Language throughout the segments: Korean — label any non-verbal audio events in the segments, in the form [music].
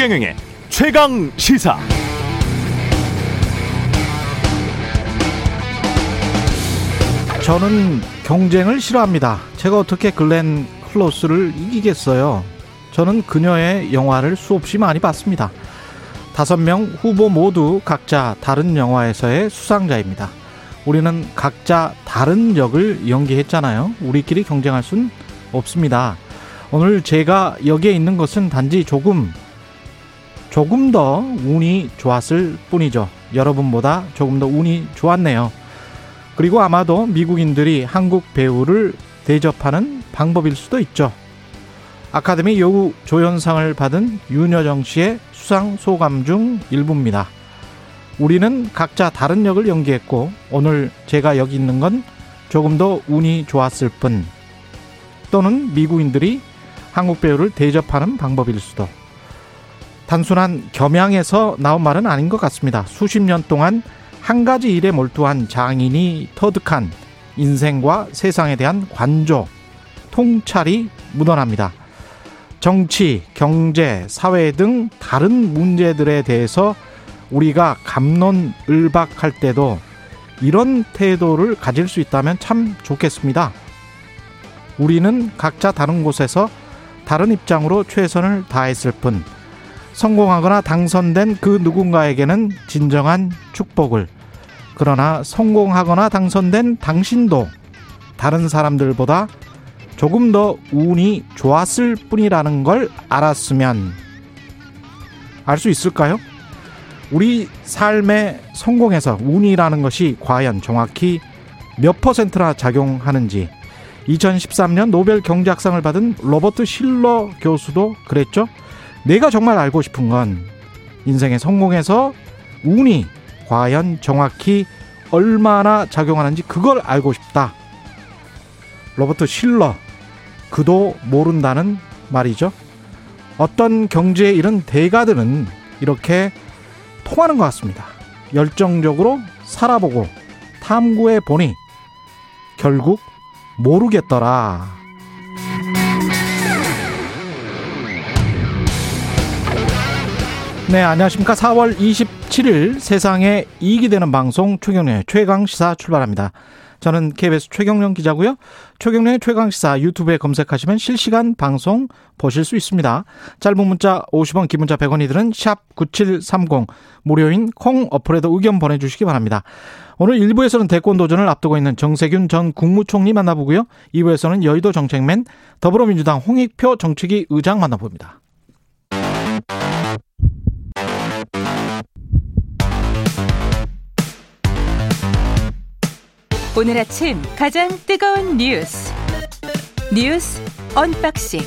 최경영의 최강 시사. 저는 경쟁을 싫어합니다. 제가 어떻게 글렌 클로스를 이기겠어요? 저는 그녀의 영화를 수없이 많이 봤습니다. 다섯 명 후보 모두 각자 다른 영화에서의 수상자입니다. 우리는 각자 다른 역을 연기했잖아요. 우리끼리 경쟁할 순 없습니다. 오늘 제가 여기에 있는 것은 단지 조금, 조금 더 운이 좋았을 뿐이죠. 여러분보다 조금 더 운이 좋았네요. 그리고 아마도 미국인들이 한국 배우를 대접하는 방법일 수도 있죠. 아카데미 여우 조연상을 받은 윤여정 씨의 수상 소감 중 일부입니다. 우리는 각자 다른 역을 연기했고 오늘 제가 여기 있는 건 조금 더 운이 좋았을 뿐 또는 미국인들이 한국 배우를 대접하는 방법일 수도 단순한 겸양에서 나온 말은 아닌 것 같습니다. 수십 년 동안 한 가지 일에 몰두한 장인이 터득한 인생과 세상에 대한 관조, 통찰이 묻어납니다. 정치, 경제, 사회 등 다른 문제들에 대해서 우리가 감론을박할 때도 이런 태도를 가질 수 있다면 참 좋겠습니다. 우리는 각자 다른 곳에서 다른 입장으로 최선을 다했을 뿐 성공하거나 당선된 그 누군가에게는 진정한 축복을 그러나 성공하거나 당선된 당신도 다른 사람들보다 조금 더 운이 좋았을 뿐이라는 걸 알았으면 알 수 있을까요? 우리 삶의 성공에서 운이라는 것이 과연 정확히 몇 퍼센트나 작용하는지 2013년 노벨 경제학상을 받은 로버트 실러 교수도 그랬죠. 내가 정말 알고 싶은 건 인생의 성공에서 운이 과연 정확히 얼마나 작용하는지 그걸 알고 싶다. 로버트 실러 그도 모른다는 말이죠. 어떤 경제에 이른 대가들은 이렇게 통하는 것 같습니다. 열정적으로 살아보고 탐구해 보니 결국 모르겠더라. 네, 안녕하십니까. 4월 27일 세상에 이익이 되는 방송 최경련의 최강시사 출발합니다. 저는 KBS 최경련 기자고요. 최경련의 최강시사 유튜브에 검색하시면 실시간 방송 보실 수 있습니다. 짧은 문자 50원, 긴 문자 100원이 드는 샵 9730 무료인 콩 어플에도 의견 보내주시기 바랍니다. 오늘 1부에서는 대권 도전을 앞두고 있는 정세균 전 국무총리 만나보고요. 2부에서는 여의도 정책맨 더불어민주당 홍익표 정책위 의장 만나봅니다. 오늘 아침 가장 뜨거운 뉴스 뉴스 언박싱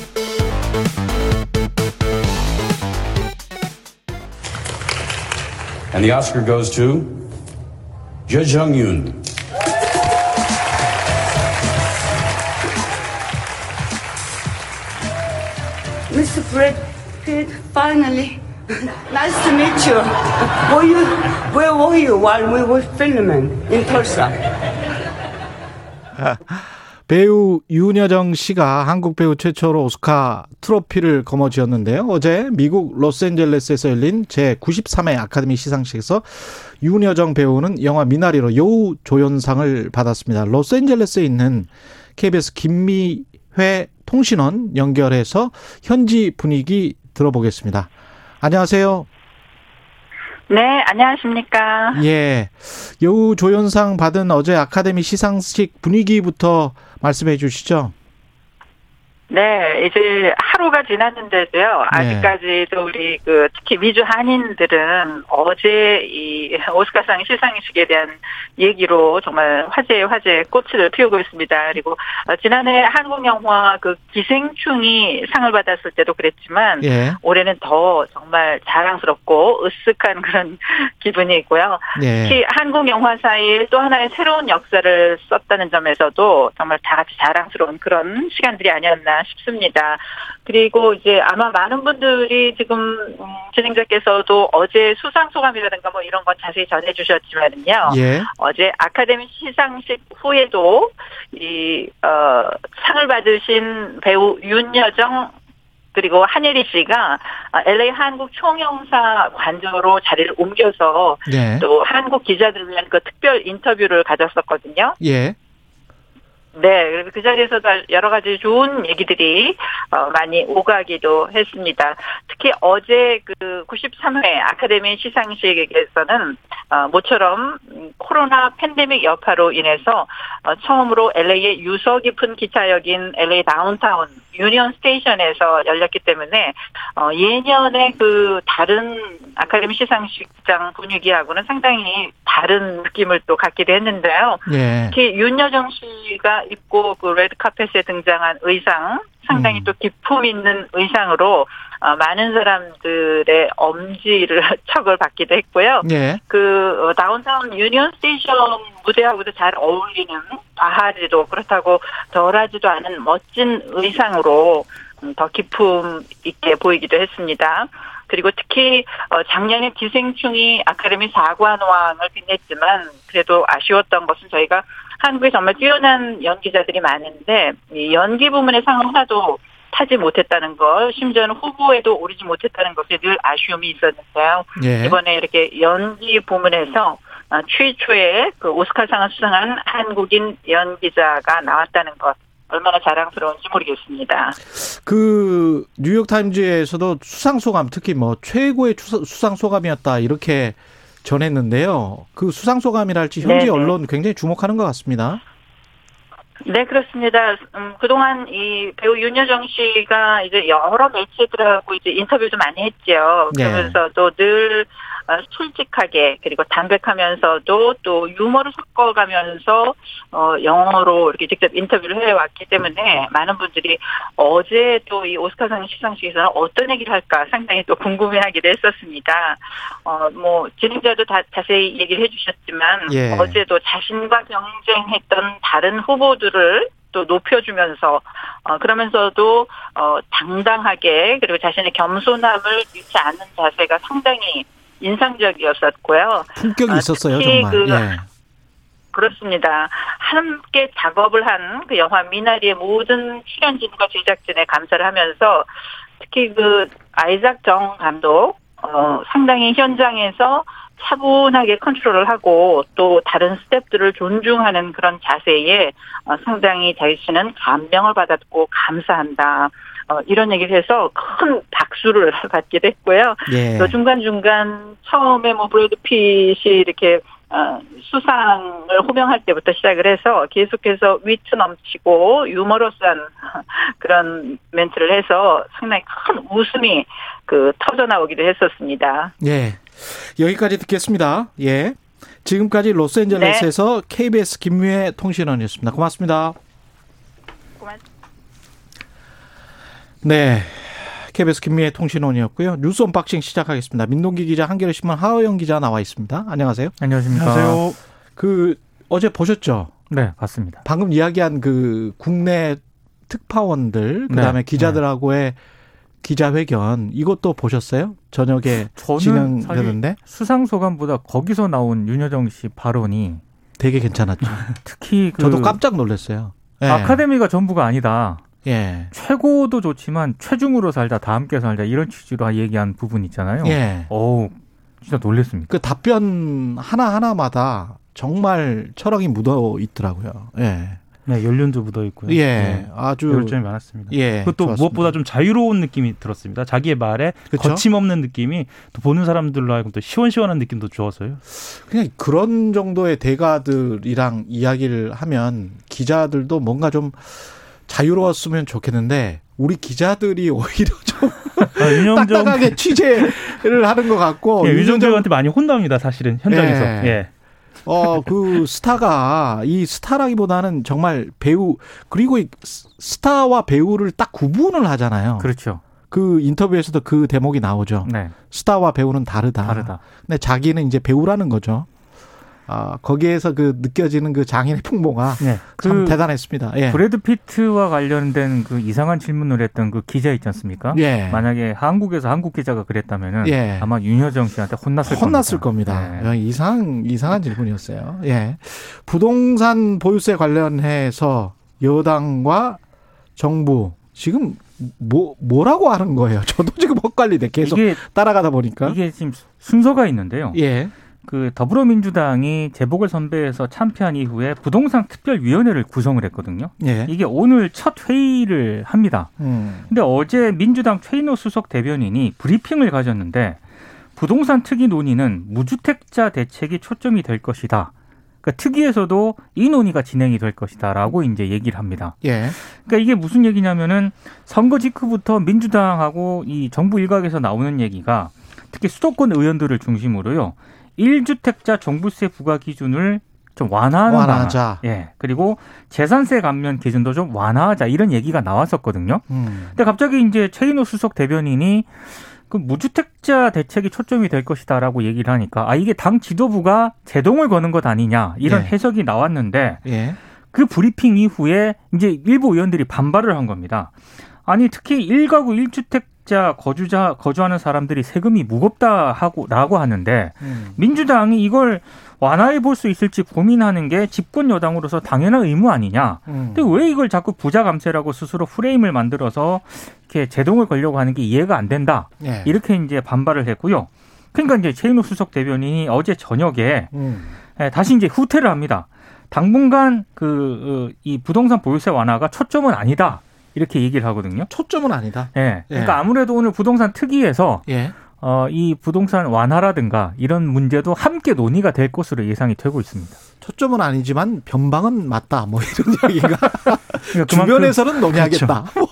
And the Oscar goes to Judge Jung Yoon. Mr. Brad Pitt, finally. nice to meet you. Were you, where were you while we were filming in Tulsa? [laughs] 배우 윤여정 씨가 한국 배우 최초로 오스카 트로피를 거머쥐었는데요. 어제 미국 로스앤젤레스에서 열린 제93회 아카데미 시상식에서 윤여정 배우는 영화 미나리로 여우 조연상을 받았습니다. 로스앤젤레스에 있는 KBS 김미회 통신원 연결해서 현지 분위기 들어보겠습니다. 안녕하세요. 네, 안녕하십니까. 예. 여우 조연상 받은 어제 아카데미 시상식 분위기부터 말씀해 주시죠. 네, 이제 하루가 지났는데도요. 아직까지도 우리 그 특히 미주 한인들은 어제 이 오스카상 시상식에 대한 얘기로 정말 화제 화제 꽃을 피우고 있습니다. 그리고 지난해 한국 영화 그 기생충이 상을 받았을 때도 그랬지만 예. 올해는 더 정말 자랑스럽고 으쓱한 그런 [laughs] 기분이 있고요. 예. 특히 한국 영화사에 또 하나의 새로운 역사를 썼다는 점에서도 정말 다 같이 자랑스러운 그런 시간들이 아니었나 싶습니다. 그리고 이제 아마 많은 분들이 지금 음, 진행자께서도 어제 수상 소감이라든가 뭐 이런 건 자세히 전해주셨지만은요. 예. 어제 아카데미 시상식 후에도 이 어, 상을 받으신 배우 윤여정 그리고 한예리 씨가 LA 한국 총영사 관저로 자리를 옮겨서 예. 또 한국 기자들을 위한 그 특별 인터뷰를 가졌었거든요. 예. 네, 그래서 그 자리에서 여러 가지 좋은 얘기들이 어, 많이 오가기도 했습니다. 특히 어제 그 93회 아카데미 시상식에서는 어, 모처럼 코로나 팬데믹 여파로 인해서 어, 처음으로 LA의 유서 깊은 기차역인 LA 다운타운 유니언 스테이션에서 열렸기 때문에 어, 예년의 그 다른 아카데미 시상식장 분위기하고는 상당히 다른 느낌을 또 갖기도 했는데요. 예. 특히 윤여정 씨가 입고 그 레드 카펫에 등장한 의상 상당히 음. 또 기품 있는 의상으로 어, 많은 사람들의 엄지를 [laughs] 척을 받기도 했고요. 예. 그 어, 다운타운 유니언 스테이션 무대하고도 잘 어울리는 과하지도 그렇다고 덜하지도 않은 멋진 의상으로 음, 더 기품 있게 보이기도 했습니다. 그리고 특히 어, 작년에 기생충이 아카데미 사관왕을 빛냈지만 그래도 아쉬웠던 것은 저희가 한국에 정말 뛰어난 연기자들이 많은데 이 연기 부문의 상을 하나도 타지 못했다는 것, 심지어는 후보에도 오르지 못했다는 것에 늘 아쉬움이 있었는데요. 예. 이번에 이렇게 연기 부문에서 어, 최초의 그 오스카상을 수상한 한국인 연기자가 나왔다는 것 얼마나 자랑스러운지 모르겠습니다. 그 뉴욕 타임즈에서도 수상 소감 특히 뭐 최고의 추- 수상 소감이었다 이렇게 전했는데요. 그 수상 소감이랄지 현지 네네. 언론 굉장히 주목하는 것 같습니다. 네, 그렇습니다. 음, 그동안 이 배우 윤여정 씨가 이제 여러 매체들하고 이제 인터뷰도 많이 했죠. 네. 그러면서도 늘 어, 솔직하게 그리고 담백하면서도 또 유머를 섞어가면서 어, 영어로 이렇게 직접 인터뷰를 해왔기 때문에 많은 분들이 어제 또 이 오스카상 시상식에서는 어떤 얘기를 할까 상당히 또 궁금해하기도 했었습니다. 어, 뭐 진행자도 다 자세히 얘기를 해주셨지만 예. 어제도 자신과 경쟁했던 다른 후보들을 또 높여주면서 어 그러면서도 어 당당하게 그리고 자신의 겸손함을 잃지 않는 자세가 상당히 인상적이었었고요. 품격이 아, 있었어요, 정말. 그 예. 그렇습니다. 함께 작업을 한 그 영화 미나리의 모든 출연진과 제작진에 감사를 하면서 특히 그 아이작 정 감독 어 상당히 현장에서 차분하게 컨트롤을 하고 또 다른 스태프들을 존중하는 그런 자세에 어, 상당히 자신은 감명을 받았고 감사한다. 어, 이런 얘기를 해서 큰 박수를 [laughs] 받기도 했고요. 예. 또 중간중간 처음에 뭐 브래드 핏이 이렇게 어, 수상을 호명할 때부터 시작을 해서 계속해서 위트 넘치고 유머러스한 [laughs] 그런 멘트를 해서 상당히 큰 웃음이 그 터져 나오기도 했었습니다. 예. 여기까지 듣겠습니다. 예. 지금까지 로스앤젤레스에서 KBS 김미애 통신원이었습니다. 고맙습니다. 네. KBS 김미애 통신원이었고요. 뉴스 언박싱 시작하겠습니다. 민동기 기자, 한겨레 신문 하어영 기자 나와 있습니다. 안녕하세요. 안녕하십니까. 그 어제 보셨죠? 네, 봤습니다. 방금 이야기한 그 국내 특파원들 그다음에 네, 기자들하고의 기자회견 이것도 보셨어요? 저녁에 저는 진행되는데 수상 소감보다 거기서 나온 윤여정 씨 발언이 되게 괜찮았죠. [laughs] 특히 그 저도 깜짝 놀랐어요. 예. 아카데미가 전부가 아니다. 예. 최고도 좋지만 최중으로 살자, 다 함께 살자 이런 취지로 얘기한 부분 있잖아요. 예. 어우, 진짜 놀랬습니다. 그 답변 하나 하나마다 정말 철학이 묻어 있더라고요. 예. 네, 연륜도 묻어 있고요. 예. 네, 아주 점이 많았습니다. 예. 그것도 좋았습니다. 무엇보다 좀 자유로운 느낌이 들었습니다. 자기의 말에 그쵸? 거침없는 느낌이 또 보는 사람들로 하여금 또 시원시원한 느낌도 주어서요. 그냥 그런 정도의 대가들이랑 이야기를 하면 기자들도 뭔가 좀 자유로웠으면 좋겠는데 우리 기자들이 오히려 좀 아, 윤영정 딱딱하게 취재를 하는 것 같고 예, 윤정 윤정정- 배우한테 많이 혼납니다. 사실은 현장에서. 예. 예. 어, 그 스타가 이 스타라기보다는 정말 배우 그리고 이 스- 스타와 배우를 딱 구분을 하잖아요. 그렇죠. 그 인터뷰에서도 그 대목이 나오죠. 네, 스타와 배우는 다르다. 다르다. 근데 자기는 이제 배우라는 거죠. 아, 거기에서 그 느껴지는 그 장인의 풍모가 네, 참 그 대단했습니다. 예. 브래드 피트와 관련된 그 이상한 질문을 했던 그 기자 있지 않습니까? 예. 만약에 한국에서 한국 기자가 그랬다면은 예. 아마 윤여정 씨한테 혼났을 혼났을 겁니다. 겁니다. 네. 야, 이상 이상한 질문이었어요. 예. 부동산 보유세 관련해서 여당과 정부 지금 뭐 뭐라고 하는 거예요? [laughs] 저도 지금 헛갈리네. 계속 따라가다 보니까. 이게 지금 순서가 있는데요. 예. 그 더불어민주당이 재보궐 선배에서 참패한 이후에 부동산 특별위원회를 구성을 했거든요. 예. 이게 오늘 첫 회의를 합니다. 음. 근데 어제 민주당 최인호 수석 대변인이 브리핑을 가졌는데 부동산 특위 논의는 무주택자 대책이 초점이 될 것이다. 그러니까 특위에서도 이 논의가 진행이 될 것이다라고 이제 얘기를 합니다. 예. 그러니까 이게 무슨 얘기냐면은 선거 직후부터 민주당하고 이 정부 일각에서 나오는 얘기가 특히 수도권 의원들을 중심으로요. 1주택자 종부세 부과 기준을 좀 완화하는 완화하자. 방안. 예. 그리고 재산세 감면 기준도 좀 완화하자 이런 얘기가 나왔었거든요. 음. 근데 갑자기 이제 최인호 수석 대변인이 그 무주택자 대책이 초점이 될 것이다라고 얘기를 하니까 아 이게 당 지도부가 제동을 거는 것 아니냐 이런 네. 해석이 나왔는데 예. 그 브리핑 이후에 이제 일부 의원들이 반발을 한 겁니다. 아니 특히 1가구 1주택 자 거주자 거주하는 사람들이 세금이 무겁다 하고라고 하는데 음. 민주당이 이걸 완화해 볼 수 있을지 고민하는 게 집권 여당으로서 당연한 의무 아니냐. 음. 근데 왜 이걸 자꾸 부자 감세라고 스스로 프레임을 만들어서 이렇게 제동을 걸려고 하는 게 이해가 안 된다. 예. 이렇게 이제 반발을 했고요. 그러니까 이제 최인호 수석 대변인이 어제 저녁에 음. 예, 다시 이제 후퇴를 합니다. 당분간 그 이 부동산 보유세 완화가 초점은 아니다. 이렇게 얘기를 하거든요. 초점은 아니다. 예. 그러니까 예. 아무래도 오늘 부동산 특위에서 예. 어, 이 부동산 완화라든가 이런 문제도 함께 논의가 될 것으로 예상이 되고 있습니다. 초점은 아니지만 변방은 맞다. 뭐 이런 얘기가 [laughs] 그러니까 [laughs] 주변에서는 논의하겠다. 그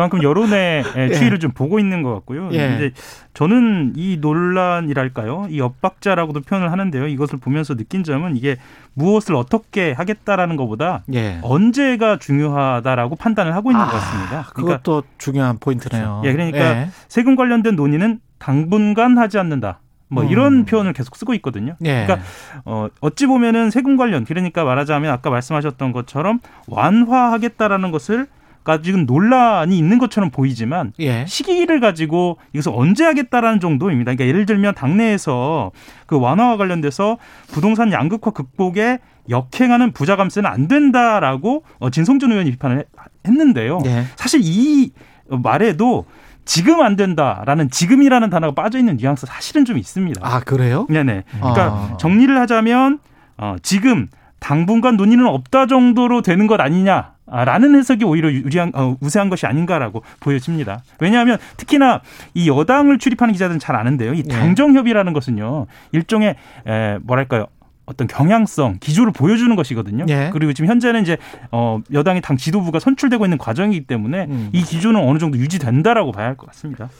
만큼 여론의 [laughs] 예. 추이를 좀 보고 있는 것 같고요. 예. 이제 저는 이 논란이랄까요, 이 엇박자라고도 표현을 하는데요. 이것을 보면서 느낀 점은 이게 무엇을 어떻게 하겠다라는 것보다 예. 언제가 중요하다라고 판단을 하고 있는 것 같습니다. 그러니까 그것도 중요한 포인트네요. 예, 그러니까 예. 세금 관련된 논의는 당분간 하지 않는다. 뭐 음. 이런 표현을 계속 쓰고 있거든요. 예. 그러니까 어 어찌 보면은 세금 관련 그러니까 말하자면 아까 말씀하셨던 것처럼 완화하겠다라는 것을 가 지금 논란이 있는 것처럼 보이지만 예. 시기를 가지고 이것을 언제 하겠다라는 정도입니다. 그러니까 예를 들면 당내에서 그 완화와 관련돼서 부동산 양극화 극복에 역행하는 부자 감세는 안 된다라고 어, 진성준 의원이 비판을 했- 했는데요. 예. 사실 이 말에도 지금 안 된다라는 지금이라는 단어가 빠져 있는 뉘앙스 사실은 좀 있습니다. 아, 그래요? 네네. 그러니까 아. 정리를 하자면 어, 지금 당분간 논의는 없다 정도로 되는 것 아니냐 라는 해석이 오히려 유리한 어, 우세한 것이 아닌가라고 보여집니다. 왜냐하면 특히나 이 여당을 출입하는 기자들은 잘 아는데요. 이 예. 당정 협의라는 것은요 일종의 에, 뭐랄까요. 어떤 경향성, 기조를 보여주는 것이거든요. 예. 그리고 지금 현재는 이제 어 여당의 당 지도부가 선출되고 있는 과정이기 때문에 음. 이 기조는 어느 정도 유지된다라고 봐야 할 것 같습니다.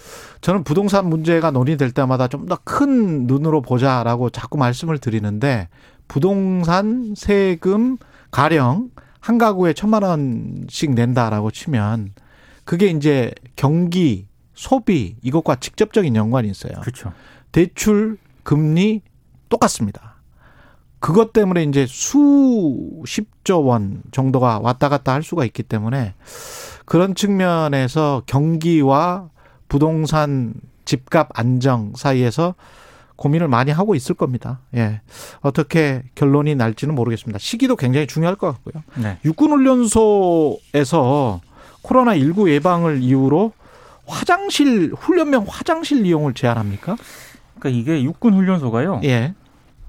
저는 부동산 문제가 논의될 때마다 좀 더 큰 눈으로 보자라고 자꾸 말씀을 드리는데 부동산 세금 가령 한 가구에 천만 원씩 낸다라고 치면 그게 이제 경기, 소비 이것과 직접적인 연관이 있어요. 그렇죠. 대출 금리 똑같습니다. 그것 때문에 이제 수십조 원 정도가 왔다 갔다 할 수가 있기 때문에 그런 측면에서 경기와 부동산 집값 안정 사이에서 고민을 많이 하고 있을 겁니다. 예. 어떻게 결론이 날지는 모르겠습니다. 시기도 굉장히 중요할 것 같고요. 네. 육군훈련소에서 코로나19 예방을 이유로 화장실, 훈련병 화장실 이용을 제한합니까? 그러니까 이게 육군 훈련소가요. 예.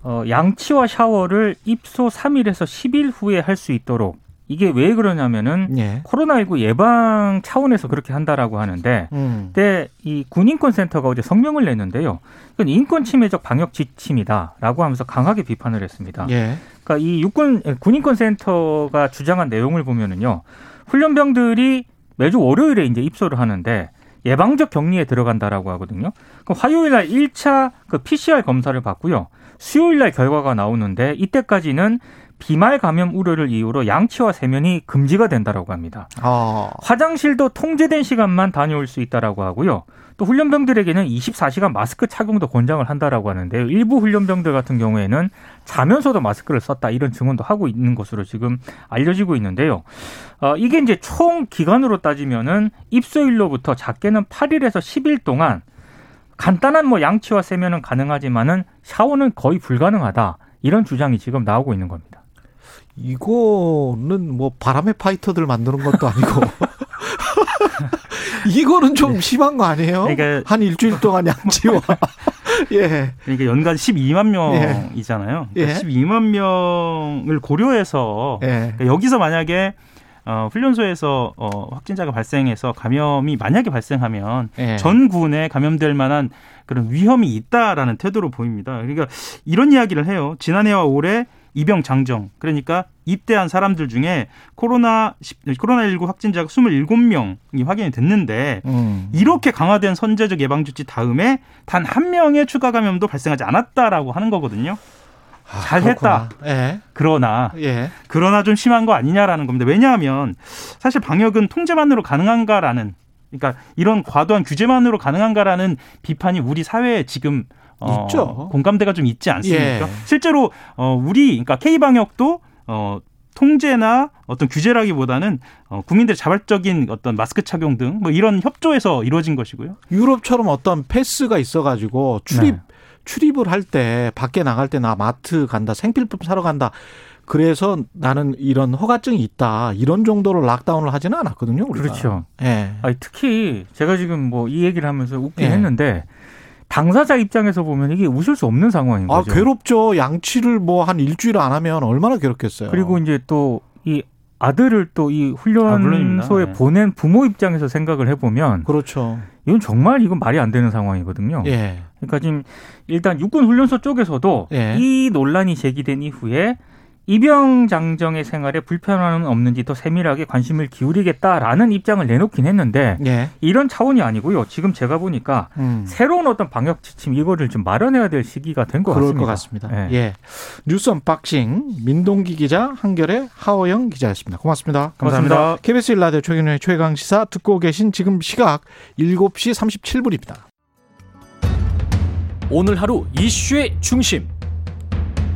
어, 양치와 샤워를 입소 3일에서 10일 후에 할 수 있도록 이게 왜 그러냐면은 예. 코로나19 예방 차원에서 그렇게 한다라고 하는데 음. 그때 이 군인권 센터가 어제 성명을 냈는데요. 이건 인권 침해적 방역 지침이다라고 하면서 강하게 비판을 했습니다. 예. 그러니까 이 육군 군인권 센터가 주장한 내용을 보면은요. 훈련병들이 매주 월요일에 이제 입소를 하는데 예방적 격리에 들어간다라고 하거든요. 그럼 화요일 날 1차 그 PCR 검사를 받고요. 수요일 날 결과가 나오는데 이때까지는 비말 감염 우려를 이유로 양치와 세면이 금지가 된다라고 합니다. 어. 화장실도 통제된 시간만 다녀올 수 있다라고 하고요. 또 훈련병들에게는 24시간 마스크 착용도 권장을 한다라고 하는데요. 일부 훈련병들 같은 경우에는 자면서도 마스크를 썼다 이런 증언도 하고 있는 것으로 지금 알려지고 있는데요. 어, 이게 이제 총 기간으로 따지면은 입소일로부터 작게는 8일에서 10일 동안 간단한 뭐 양치와 세면은 가능하지만은 샤워는 거의 불가능하다. 이런 주장이 지금 나오고 있는 겁니다. 이거는 뭐 바람의 파이터들 만드는 것도 아니고 [laughs] 이거는 좀 심한 거 아니에요? 그러니까- 한 일주일 동안 양치와 [laughs] 예. 그러니까 연간 12만 명이잖아요. 예. 그러니까 12만 명을 고려해서 예. 그러니까 여기서 만약에 어, 훈련소에서 어, 확진자가 발생해서 감염이 만약에 발생하면 예. 전 군에 감염될 만한 그런 위험이 있다라는 태도로 보입니다. 그러니까 이런 이야기를 해요. 지난해와 올해 입영 장정 그러니까 입대한 사람들 중에 코로나 코로나 19 확진자가 27명이 확인이 됐는데 음. 이렇게 강화된 선제적 예방 조치 다음에 단 한 명의 추가 감염도 발생하지 않았다라고 하는 거거든요. 아, 잘했다. 예. 그러나 예. 그러나 좀 심한 거 아니냐라는 겁니다. 왜냐하면 사실 방역은 통제만으로 가능한가라는 그러니까 이런 과도한 규제만으로 가능한가라는 비판이 우리 사회에 지금 어, 있죠. 공감대가 좀 있지 않습니까? 예. 실제로 어, 우리 그러니까 K 방역도 어, 통제나 어떤 규제라기보다는 어, 국민들의 자발적인 어떤 마스크 착용 등 뭐 이런 협조에서 이루어진 것이고요. 유럽처럼 어떤 패스가 있어가지고 출입 네. 출입을 할 때 밖에 나갈 때 나 마트 간다 생필품 사러 간다. 그래서 나는 이런 허가증이 있다. 이런 정도로 락다운을 하지는 않았거든요. 우리가. 그렇죠. 예. 아니, 특히 제가 지금 뭐 이 얘기를 하면서 웃긴 예. 했는데 당사자 입장에서 보면 이게 웃을 수 없는 상황인 아 거죠. 괴롭죠. 양치를 뭐 한 일주일 안 하면 얼마나 괴롭겠어요. 그리고 이제 또 이 아들을 또이 아. 훈련소에 네. 보낸 부모 입장에서 생각을 해보면 그렇죠. 이건 정말 이건 말이 안 되는 상황이거든요. 예. 그러니까 지금 일단 육군 훈련소 쪽에서도 예. 이 논란이 제기된 이후에 입영 장정의 생활에 불편함은 없는지 더 세밀하게 관심을 기울이겠다라는 입장을 내놓긴 했는데 예. 이런 차원이 아니고요. 지금 제가 보니까 음. 새로운 어떤 방역 지침 이거를 좀 마련해야 될 시기가 된 것 같습니다. 것 같습니다. 예. 예. 뉴스 언박싱 민동기 기자 한겨레 하어영 기자였습니다. 고맙습니다. 감사합니다. KBS 일라디오 최경영의 최강 시사 듣고 계신 지금 시각 7시 37분입니다. 오늘 하루 이슈의 중심.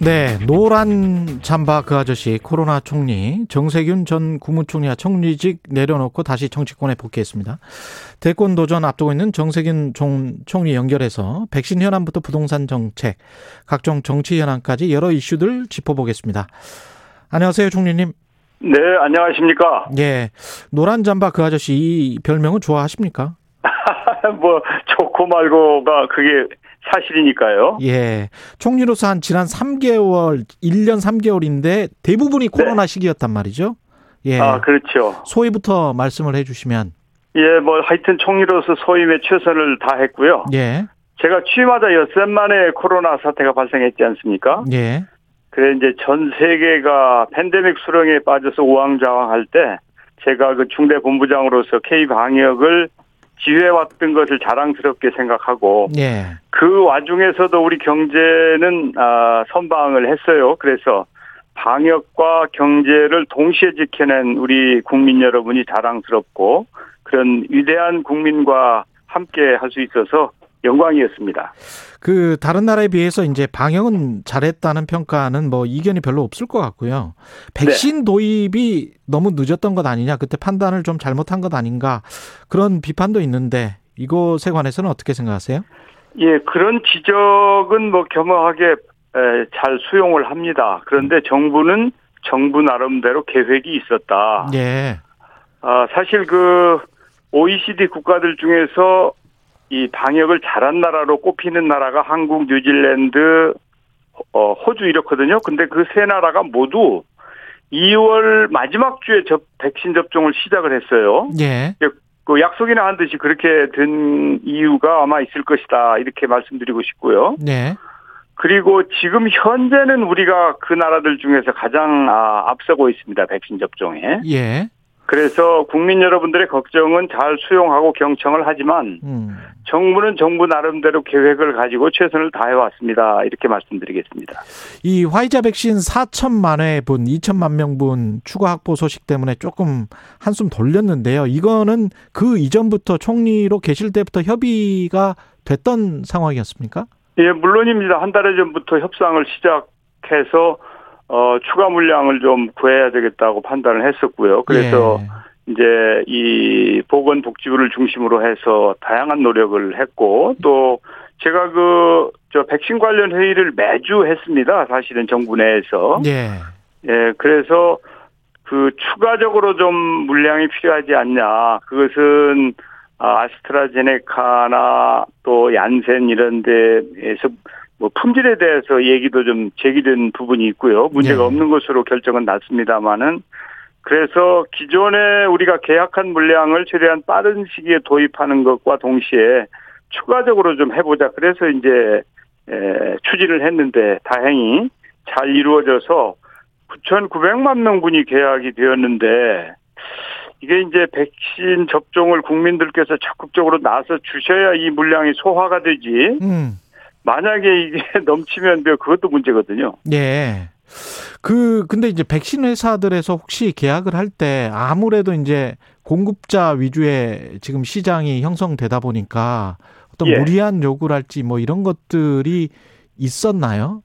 네, 노란 잠바 그 아저씨 코로나 총리 정세균 전 국무총리가 총리직 내려놓고 다시 정치권에 복귀했습니다. 대권 도전 앞두고 있는 정세균 총, 총리 연결해서 백신 현안부터 부동산 정책, 각종 정치 현안까지 여러 이슈들 짚어보겠습니다. 안녕하세요, 총리님. 네, 안녕하십니까. 예, 노란 잠바 그 아저씨 이 별명은 좋아하십니까? [laughs] 뭐, 좋고 말고가 그게 사실이니까요. 예, 총리로서 한 지난 3개월, 1년 3개월인데 대부분이 코로나 시기였단 말이죠. 예. 아, 그렇죠. 소위부터 말씀을 해 주시면 예, 뭐, 하여튼 총리로서 소임에 최선을 다했고요. 예, 제가 취임하자 엿새 만에 코로나 사태가 발생했지 않습니까? 예, 그래, 이제 전 세계가 팬데믹 수렁에 빠져서 우왕좌왕할 때 제가 그 중대 본부장으로서 K 방역을 지휘해왔던 것을 자랑스럽게 생각하고 예, 그 와중에서도 우리 경제는 아, 선방을 했어요. 그래서 방역과 경제를 동시에 지켜낸 우리 국민 여러분이 자랑스럽고 그런 위대한 국민과 함께 할 수 있어서 영광이었습니다. 그 다른 나라에 비해서 이제 방역은 잘했다는 평가는 뭐 이견이 별로 없을 것 같고요. 백신 도입이 너무 늦었던 것 아니냐, 그때 판단을 좀 잘못한 것 아닌가 그런 비판도 있는데 이것에 관해서는 어떻게 생각하세요? 예, 그런 지적은 뭐 겸허하게 에, 잘 수용을 합니다. 그런데 정부는 정부 나름대로 계획이 있었다. 예, 아, 사실 그 OECD 국가들 중에서 이 방역을 잘한 나라로 꼽히는 나라가 한국, 뉴질랜드, 어, 호주 이렇거든요. 근데 그 세 나라가 모두 2월 마지막 주에 접, 백신 접종을 시작을 했어요. 예, 그 약속이나 한 듯이 그렇게 된 이유가 아마 있을 것이다. 이렇게 말씀드리고 싶고요. 예, 그리고 지금 현재는 우리가 그 나라들 중에서 가장 아, 앞서고 있습니다. 백신 접종에. 예, 그래서 국민 여러분들의 걱정은 잘 수용하고 경청을 하지만 음. 정부는 정부 나름대로 계획을 가지고 최선을 다해 왔습니다. 이렇게 말씀드리겠습니다. 이 화이자 백신 4천만 회분, 2천만 명분 추가 확보 소식 때문에 조금 한숨 돌렸는데요. 이거는 그 이전부터 총리로 계실 때부터 협의가 됐던 상황이었습니까? 예, 물론입니다. 한 달 전부터 협상을 시작해서 어, 추가 물량을 좀 구해야 되겠다고 판단을 했었고요. 그래서 이제 이 보건복지부를 중심으로 해서 다양한 노력을 했고 또 제가 그 저 백신 관련 회의를 매주 했습니다. 사실은 정부 내에서. 예. 예, 그래서 그 추가적으로 좀 물량이 필요하지 않냐. 그것은 아, 아스트라제네카나 또 얀센 이런 데에서 뭐 품질에 대해서 얘기도 좀 제기된 부분이 있고요. 문제가 네. 없는 것으로 결정은 났습니다만은 그래서 기존에 우리가 계약한 물량을 최대한 빠른 시기에 도입하는 것과 동시에 추가적으로 좀 해보자. 그래서 이제 에, 추진을 했는데 다행히 잘 이루어져서 9,900만 명분이 계약이 되었는데 이게 이제 백신 접종을 국민들께서 적극적으로 나서 주셔야 이 물량이 소화가 되지. 음. 만약에 이게 [laughs] 넘치면 뭐 그것도 문제거든요. 예. 그 근데 이제 백신 회사들에서 혹시 계약을 할 때 아무래도 이제 공급자 위주의 지금 시장이 형성되다 보니까 어떤 예. 무리한 요구랄지 뭐 이런 것들이 있었나요?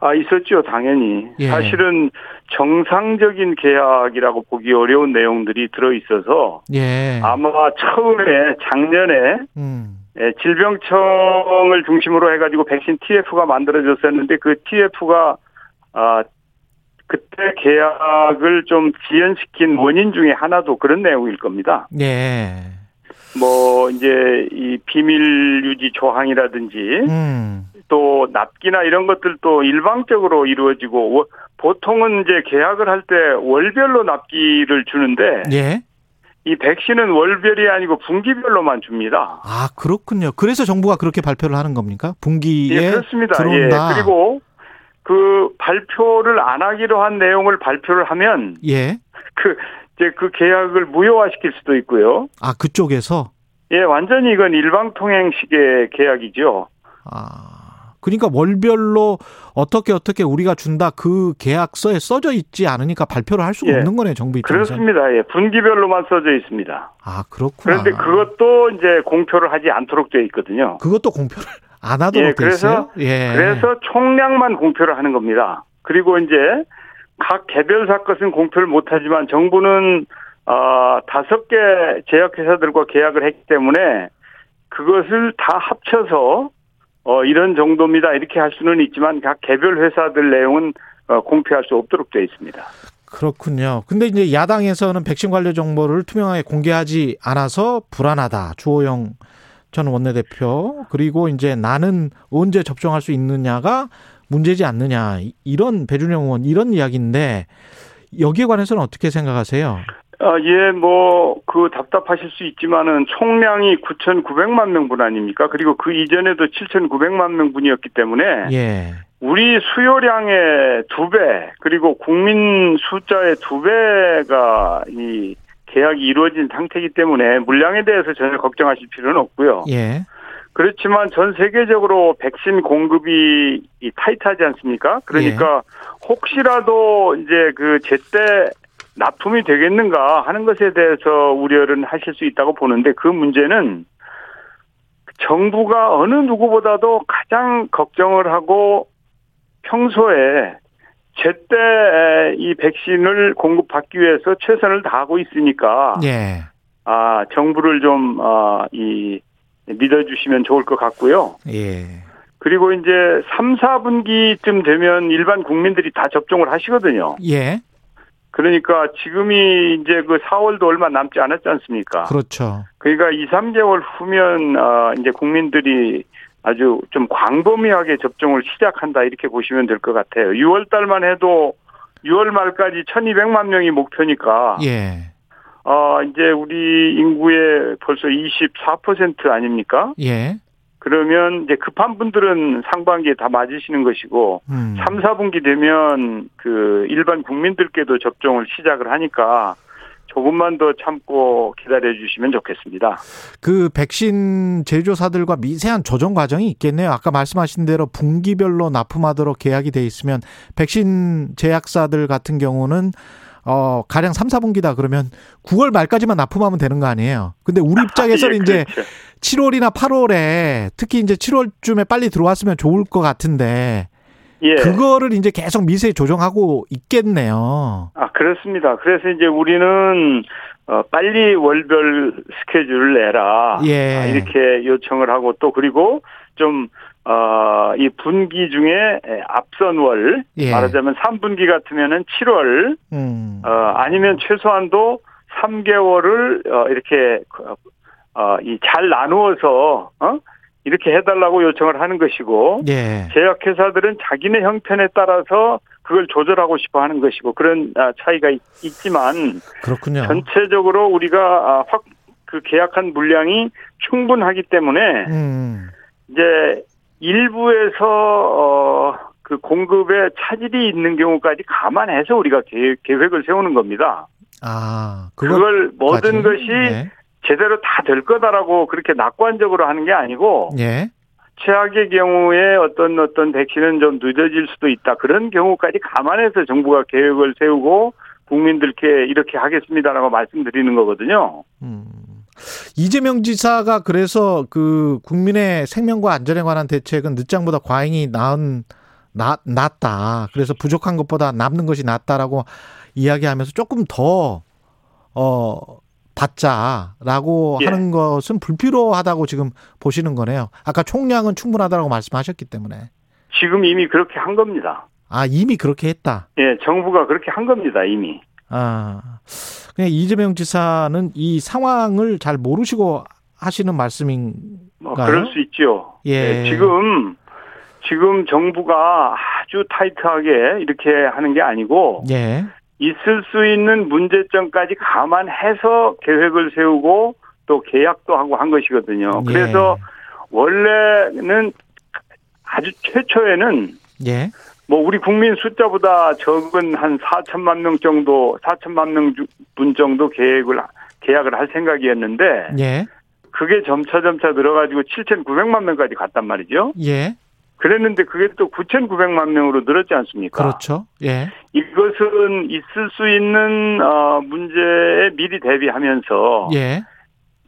아, 있었죠, 당연히. 예. 사실은 정상적인 계약이라고 보기 어려운 내용들이 들어 있어서 예. 아마 처음에 작년에 음. 예, 질병청을 중심으로 해가지고 백신 TF가 만들어졌었는데 그 TF가 아 그때 계약을 좀 지연시킨 원인 중에 하나도 그런 내용일 겁니다. 예. 뭐 이제 이 비밀 유지 조항이라든지 음. 또 납기나 이런 것들도 일방적으로 이루어지고 워- 보통은 이제 계약을 할 때 월별로 납기를 주는데 예. 이 백신은 월별이 아니고 분기별로만 줍니다. 아, 그렇군요. 그래서 정부가 그렇게 발표를 하는 겁니까? 분기에 예, 그렇습니다. 들어온다. 예. 그리고 그 발표를 안 하기로 한 내용을 발표를 하면 예. 그 이제 그 계약을 무효화시킬 수도 있고요. 아, 그쪽에서 예, 완전히 이건 일방통행식의 계약이죠. 아. 그러니까 월별로 어떻게 어떻게 우리가 준다 그 계약서에 써져 있지 않으니까 발표를 할 수가 예. 없는 거네요, 정부 입장에서. 그렇습니다. 예, 분기별로만 써져 있습니다. 아, 그렇구나. 그런데 그것도 이제 공표를 하지 않도록 되어 있거든요. 그것도 공표를 [laughs] 안 하도록 예? 그래서 예. 그래서 총량만 공표를 하는 겁니다. 그리고 이제 각 개별사 것은 공표를 못 하지만 정부는 어, 다섯 개 제약회사들과 계약을 했기 때문에 그것을 다 합쳐서 어, 이런 정도입니다. 이렇게 할 수는 있지만 각 개별 회사들 내용은 어, 공표할 수 없도록 되어 있습니다. 그렇군요. 근데 이제 야당에서는 백신 관련 정보를 투명하게 공개하지 않아서 불안하다. 주호영 전 원내대표 그리고 이제 나는 언제 접종할 수 있느냐가 문제지 않느냐 이런 배준영 의원 이런 이야기인데 여기에 관해서는 어떻게 생각하세요? 아, 예, 뭐, 그 답답하실 수 있지만은 총량이 9,900만 명분 아닙니까? 그리고 그 이전에도 7,900만 명분이었기 때문에 예. 우리 수요량의 두 배, 그리고 국민 숫자의 두 배가 이 계약이 이루어진 상태이기 때문에 물량에 대해서 전혀 걱정하실 필요는 없고요. 예. 그렇지만 전 세계적으로 백신 공급이 이 타이트하지 않습니까? 그러니까 혹시라도 이제 그 제때 납품이 되겠는가 하는 것에 대해서 우려를 하실 수 있다고 보는데 그 문제는 정부가 어느 누구보다도 가장 걱정을 하고 평소에 제때 이 백신을 공급받기 위해서 최선을 다하고 있으니까 예. 아 정부를 좀이 믿어주시면 좋을 것 같고요. 예. 그리고 이제 3, 4분기쯤 되면 일반 국민들이 다 접종을 하시거든요. 예. 그러니까 지금이 이제 그 4월도 얼마 남지 않았지 않습니까? 그렇죠. 그러니까 2, 3개월 후면 어 이제 국민들이 아주 좀 광범위하게 접종을 시작한다 이렇게 보시면 될 것 같아요. 6월 달만 해도 6월 말까지 1,200만 명이 목표니까 예. 어 이제 우리 인구의 벌써 24% 아닙니까? 예. 그러면 이제 급한 분들은 상반기에 다 맞으시는 것이고 음. 3, 4분기 되면 그 일반 국민들께도 접종을 시작을 하니까 조금만 더 참고 기다려 주시면 좋겠습니다. 그 백신 제조사들과 미세한 조정 과정이 있겠네요. 아까 말씀하신 대로 분기별로 납품하도록 계약이 돼 있으면 백신 제약사들 같은 경우는 어 가령 3, 4분기다 그러면 9월 말까지만 납품하면 되는 거 아니에요. 근데 우리 입장에서는 예, 이제 그렇죠. 7월이나 8월에 특히 이제 7월쯤에 빨리 들어왔으면 좋을 것 같은데 예. 그거를 이제 계속 미세 조정하고 있겠네요. 아, 그렇습니다. 그래서 이제 우리는 어, 빨리 월별 스케줄을 내라. 예. 아, 이렇게 요청을 하고 또 그리고 좀, 어, 이 분기 중에 앞선 월, 예. 말하자면 3분기 같으면은 7월, 음. 어, 아니면 최소한도 3개월을, 어, 이렇게, 어, 이 잘 나누어서, 어? 이렇게 해달라고 요청을 하는 것이고, 예. 제약회사들은 자기네 형편에 따라서 그걸 조절하고 싶어 하는 것이고, 그런 아, 차이가 있, 지만 그렇군요. 전체적으로 우리가 아, 확, 그 계약한 물량이 충분하기 때문에, 음. 이제 일부에서, 어, 그 공급에 차질이 있는 경우까지 감안해서 우리가 계획, 계획 을 세우는 겁니다. 아, 그걸 모든? 것이 네. 제대로 다 될 거다라고 그렇게 낙관적으로 하는 게 아니고, 예. 최악의 경우에 어떤 어떤 백신은 좀 늦어질 수도 있다. 그런 경우까지 감안해서 정부가 계획을 세우고 국민들께 이렇게 하겠습니다라고 말씀드리는 거거든요. 음. 이재명 지사가 그래서 그 국민의 생명과 안전에 관한 대책은 늦장보다 과잉이 나은 나, 낫다. 그래서 부족한 것보다 남는 것이 낫다라고 이야기하면서 조금 더 어, 받자라고 예. 하는 것은 불필요하다고 지금 보시는 거네요. 아까 총량은 충분하다라고 말씀하셨기 때문에. 지금 이미 그렇게 한 겁니다. 아, 이미 그렇게 했다. 예, 정부가 그렇게 한 겁니다, 이미. 아, 그냥 이재명 지사는 이 상황을 잘 모르시고 하시는 말씀인가요? 뭐 그럴 수 있죠. 예. 지금 지금 정부가 아주 타이트하게 이렇게 하는 게 아니고 예. 있을 수 있는 문제점까지 감안해서 계획을 세우고 또 계약도 하고 한 것이거든요. 예. 그래서 원래는 아주 최초에는 예. 뭐 우리 국민 숫자보다 적은 한 4천만 명 정도, 4천만 명 분 정도 계획을 계약을 할 생각이었는데 예. 그게 점차 점차 늘어가지고 7,900만 명까지 갔단 말이죠. 예. 그랬는데 그게 또 9,900만 명으로 늘었지 않습니까? 그렇죠. 예. 이것은 있을 수 있는 어, 문제에 미리 대비하면서 예.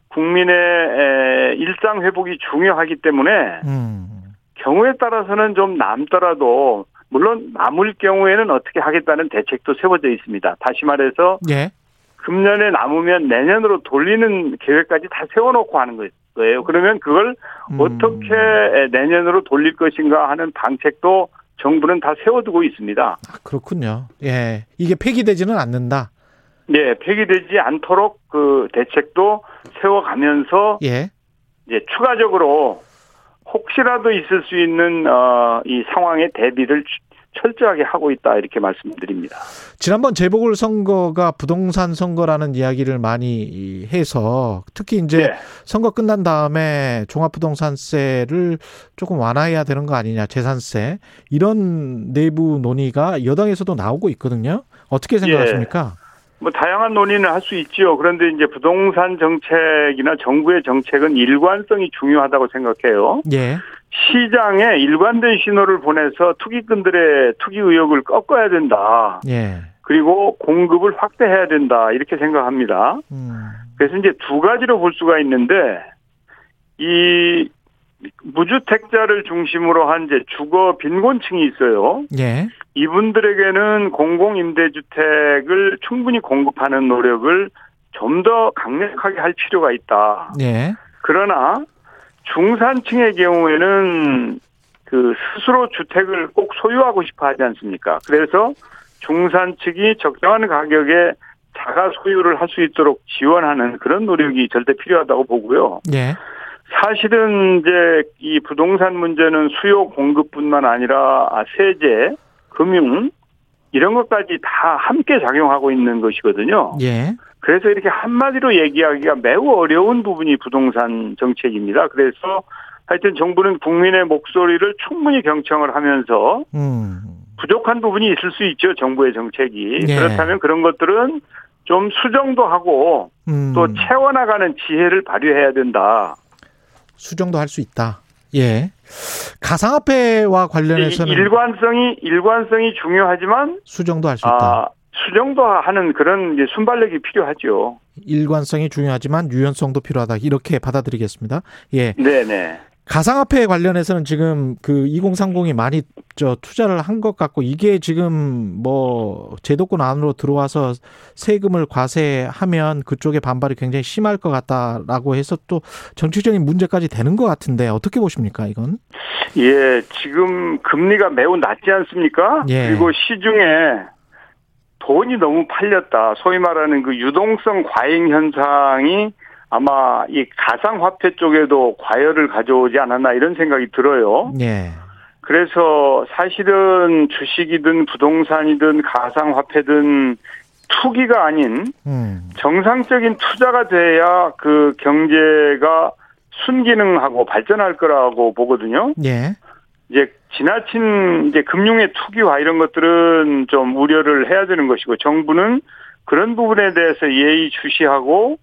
국민의 에, 일상 회복이 중요하기 때문에 음. 경우에 따라서는 좀 남더라도 물론 남을 경우에는 어떻게 하겠다는 대책도 세워져 있습니다. 다시 말해서 예. 금년에 남으면 내년으로 돌리는 계획까지 다 세워놓고 하는 거예요. 그러면 그걸 음. 어떻게 내년으로 돌릴 것인가 하는 방책도 정부는 다 세워두고 있습니다. 아, 그렇군요. 예. 이게 폐기되지는 않는다. 네, 폐기되지 않도록 그 대책도 세워가면서 예. 이제 추가적으로 혹시라도 있을 수 있는 어, 이 상황에 대비를 철저하게 하고 있다 이렇게 말씀드립니다. 지난번 재보궐 선거가 부동산 선거라는 이야기를 많이 해서 특히 이제 네. 선거 끝난 다음에 종합부동산세를 조금 완화해야 되는 거 아니냐 재산세 이런 내부 논의가 여당에서도 나오고 있거든요. 어떻게 생각하십니까? 뭐 다양한 논의는 할 수 있지요. 그런데 이제 부동산 정책이나 정부의 정책은 일관성이 중요하다고 생각해요. 예. 시장에 일관된 신호를 보내서 투기꾼들의 투기 의욕을 꺾어야 된다. 예. 그리고 공급을 확대해야 된다. 이렇게 생각합니다. 음. 그래서 이제 두 가지로 볼 수가 있는데 이 무주택자를 중심으로 한 이제 주거 빈곤층이 있어요. 예. 이분들에게는 공공임대주택을 충분히 공급하는 노력을 좀 더 강력하게 할 필요가 있다. 예. 그러나 중산층의 경우에는 그 스스로 주택을 꼭 소유하고 싶어 하지 않습니까? 그래서 중산층이 적정한 가격에 자가 소유를 할 수 있도록 지원하는 그런 노력이 절대 필요하다고 보고요. 예. 사실은 이제 이 부동산 문제는 수요 공급뿐만 아니라 세제, 금융 이런 것까지 다 함께 작용하고 있는 것이거든요. 예. 그래서 이렇게 한마디로 얘기하기가 매우 어려운 부분이 부동산 정책입니다. 그래서 하여튼 정부는 국민의 목소리를 충분히 경청을 하면서 음. 부족한 부분이 있을 수 있죠. 정부의 정책이. 예. 그렇다면 그런 것들은 좀 수정도 하고 음. 또 채워나가는 지혜를 발휘해야 된다. 수정도 할 수 있다. 예. 가상화폐와 관련해서는 일관성이 일관성이 중요하지만 수정도 할 수 있다. 아, 수정도 하는 그런 순발력이 필요하죠. 일관성이 중요하지만 유연성도 필요하다. 이렇게 받아들이겠습니다. 예. 네네. 가상화폐 관련해서는 지금 그 2030이 많이 저 투자를 한 것 같고 이게 지금 뭐 제도권 안으로 들어와서 세금을 과세하면 그쪽의 반발이 굉장히 심할 것 같다라고 해서 또 정치적인 문제까지 되는 것 같은데 어떻게 보십니까 이건? 예, 지금 금리가 매우 낮지 않습니까? 예. 그리고 시중에 돈이 너무 팔렸다. 소위 말하는 그 유동성 과잉 현상이 아마 이 가상 화폐 쪽에도 과열을 가져오지 않았나 이런 생각이 들어요. 예. 그래서 사실은 주식이든 부동산이든 가상 화폐든 투기가 아닌 음. 정상적인 투자가 돼야 그 경제가 순기능하고 발전할 거라고 보거든요. 예. 이제 지나친 이제 금융의 투기화 이런 것들은 좀 우려를 해야 되는 것이고 정부는 그런 부분에 대해서 예의 주시하고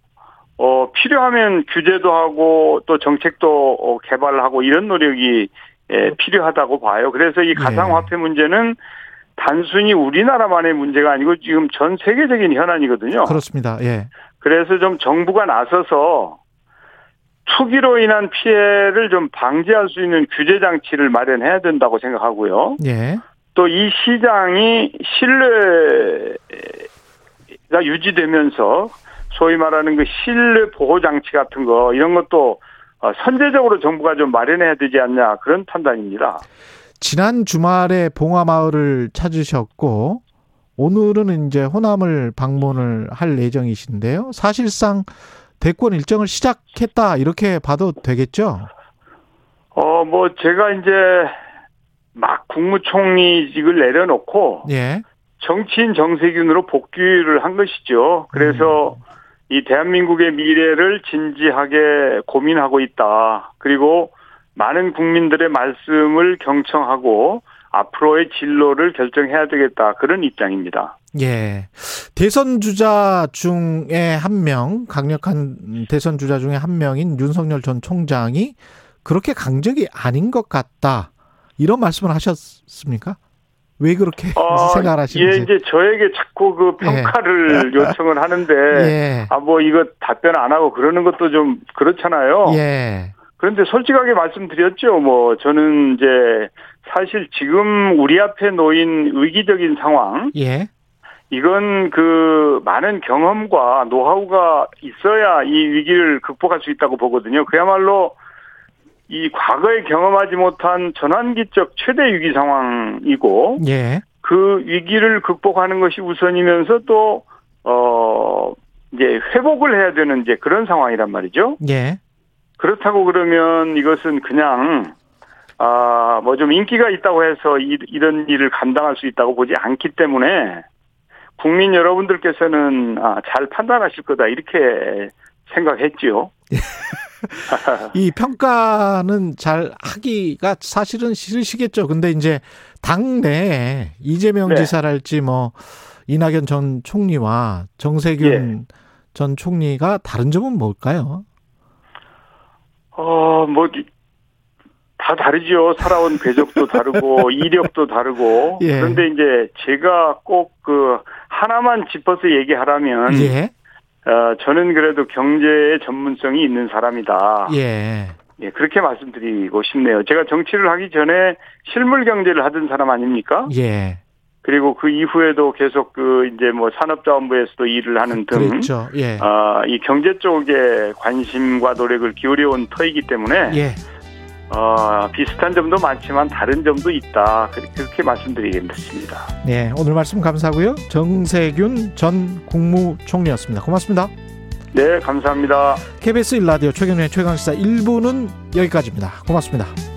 어 필요하면 규제도 하고 또 정책도 어, 개발하고 이런 노력이 예, 필요하다고 봐요. 그래서 이 가상화폐 문제는 단순히 우리나라만의 문제가 아니고 지금 전 세계적인 현안이거든요. 그렇습니다. 예. 그래서 좀 정부가 나서서 투기로 인한 피해를 좀 방지할 수 있는 규제 장치를 마련해야 된다고 생각하고요. 예. 또 이 시장이 신뢰가 유지되면서 소위 말하는 그 신뢰 보호 장치 같은 거 이런 것도 어, 선제적으로 정부가 좀 마련해야 되지 않냐 그런 판단입니다. 지난 주말에 봉화마을을 찾으셨고 오늘은 이제 호남을 방문을 할 예정이신데요. 사실상 대권 일정을 시작했다 이렇게 봐도 되겠죠? 어, 뭐 제가 이제 막 국무총리직을 내려놓고 예. 정치인 정세균으로 복귀를 한 것이죠. 그래서 이 대한민국의 미래를 진지하게 고민하고 있다. 그리고 많은 국민들의 말씀을 경청하고 앞으로의 진로를 결정해야 되겠다. 그런 입장입니다. 예. 대선 주자 중에 한 명, 강력한 대선 주자 중에 한 명인 윤석열 전 총장이 그렇게 강적이 아닌 것 같다. 이런 말씀을 하셨습니까? 왜 그렇게 어, 생각을 예, 하시는지. 이제 저에게 자꾸 그 평가를 [laughs] 요청을 하는데, 예. 아, 뭐 이거 답변 안 하고 그러는 것도 좀 그렇잖아요. 예. 그런데 솔직하게 말씀드렸죠. 뭐, 저는 이제 사실 지금 우리 앞에 놓인 위기적인 상황, 예. 이건 그 많은 경험과 노하우가 있어야 이 위기를 극복할 수 있다고 보거든요. 그야말로 이 과거에 경험하지 못한 전환기적 최대 위기 상황이고 예. 그 위기를 극복하는 것이 우선이면서 또 어, 이제 회복을 해야 되는 이제 그런 상황이란 말이죠. 예. 그렇다고 그러면 이것은 그냥 아, 뭐 좀 인기가 있다고 해서 이, 이런 일을 감당할 수 있다고 보지 않기 때문에 국민 여러분들께서는 아, 잘 판단하실 거다 이렇게 생각했지요. [laughs] [laughs] 이 평가는 잘 하기가 사실은 싫으시겠죠. 근데 이제 당내 이재명 네. 지사랄지 뭐 이낙연 전 총리와 정세균 예. 전 총리가 다른 점은 뭘까요? 어, 뭐, 다 다르죠. 살아온 궤적도 다르고, [laughs] 이력도 다르고. 예. 그런데 이제 제가 꼭 그, 하나만 짚어서 얘기하라면, 예. 어, 저는 그래도 경제에 전문성이 있는 사람이다. 예. 예, 그렇게 말씀드리고 싶네요. 제가 정치를 하기 전에 실물 경제를 하던 사람 아닙니까? 예. 그리고 그 이후에도 계속 그 이제 뭐 산업자원부에서도 일을 하는 등, 그랬죠. 예. 아, 이 경제 쪽에 관심과 노력을 기울여온 터이기 때문에, 예. 어, 비슷한 점도 많지만 다른 점도 있다. 그렇게, 말씀드리겠습니다. 네, 오늘 말씀 감사하고요. 정세균 전 국무총리였습니다. 고맙습니다. 네, 감사합니다. KBS 1라디오 최경련의 최강시사 1부는 여기까지입니다. 고맙습니다.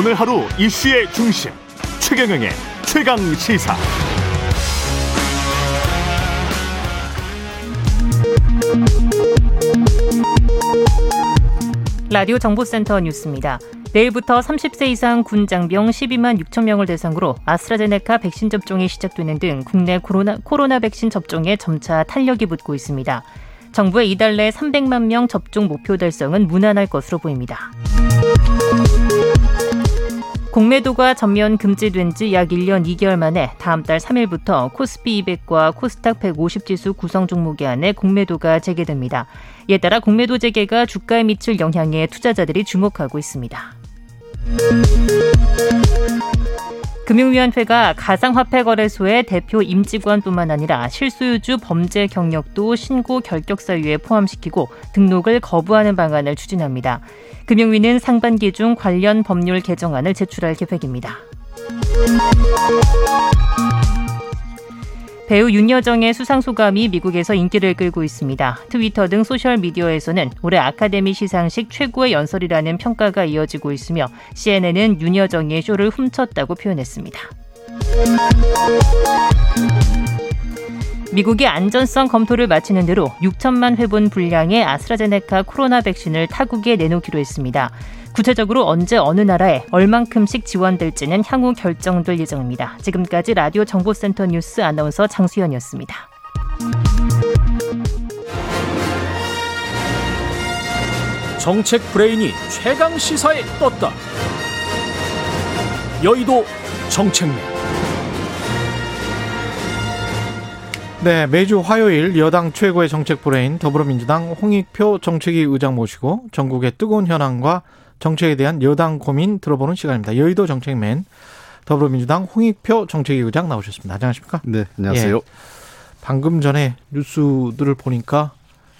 오늘 하루 이슈의 중심 최경영의 최강 시사. 라디오 정보센터 뉴스입니다. 내일부터 30세 이상 군 장병 12만 6천 명을 대상으로 아스트라제네카 백신 접종이 시작되는 등 국내 코로나, 코로나 백신 접종에 점차 탄력이 붙고 있습니다. 정부의 이달 내 300만 명 접종 목표 달성은 무난할 것으로 보입니다. 공매도가 전면 금지된 지 약 1년 2개월 만에 다음 달 3일부터 코스피 200과 코스닥 150 지수 구성 종목에 한해 공매도가 재개됩니다. 이에 따라 공매도 재개가 주가에 미칠 영향에 투자자들이 주목하고 있습니다. 금융위원회가 가상화폐거래소의 대표 임직원뿐만 아니라 실소유주 범죄 경력도 신고 결격 사유에 포함시키고 등록을 거부하는 방안을 추진합니다. 금융위는 상반기 중 관련 법률 개정안을 제출할 계획입니다. 배우 윤여정의 수상 소감이 미국에서 인기를 끌고 있습니다. 트위터 등 소셜 미디어에서는 올해 아카데미 시상식 최고의 연설이라는 평가가 이어지고 있으며 CNN은 윤여정이 쇼를 훔쳤다고 표현했습니다. 미국이 안전성 검토를 마치는 대로 6천만 회분 분량의 아스트라제네카 코로나 백신을 타국에 내놓기로 했습니다. 구체적으로 언제 어느 나라에 얼만큼씩 지원될지는 향후 결정될 예정입니다. 지금까지 라디오 정보센터 뉴스 아나운서 장수현이었습니다. 정책 브레인이 최강 시사에 떴다. 여의도 정책맨. 네, 매주 화요일 여당 최고의 정책 브레인 더불어민주당 홍익표 정책위 의장 모시고 정국의 뜨거운 현안과 정책에 대한 여당 고민 들어보는 시간입니다. 여의도 정책맨 더불어민주당 홍익표 정책위 의장 나오셨습니다. 안녕하십니까? 네, 안녕하세요. 예, 방금 전에 뉴스들을 보니까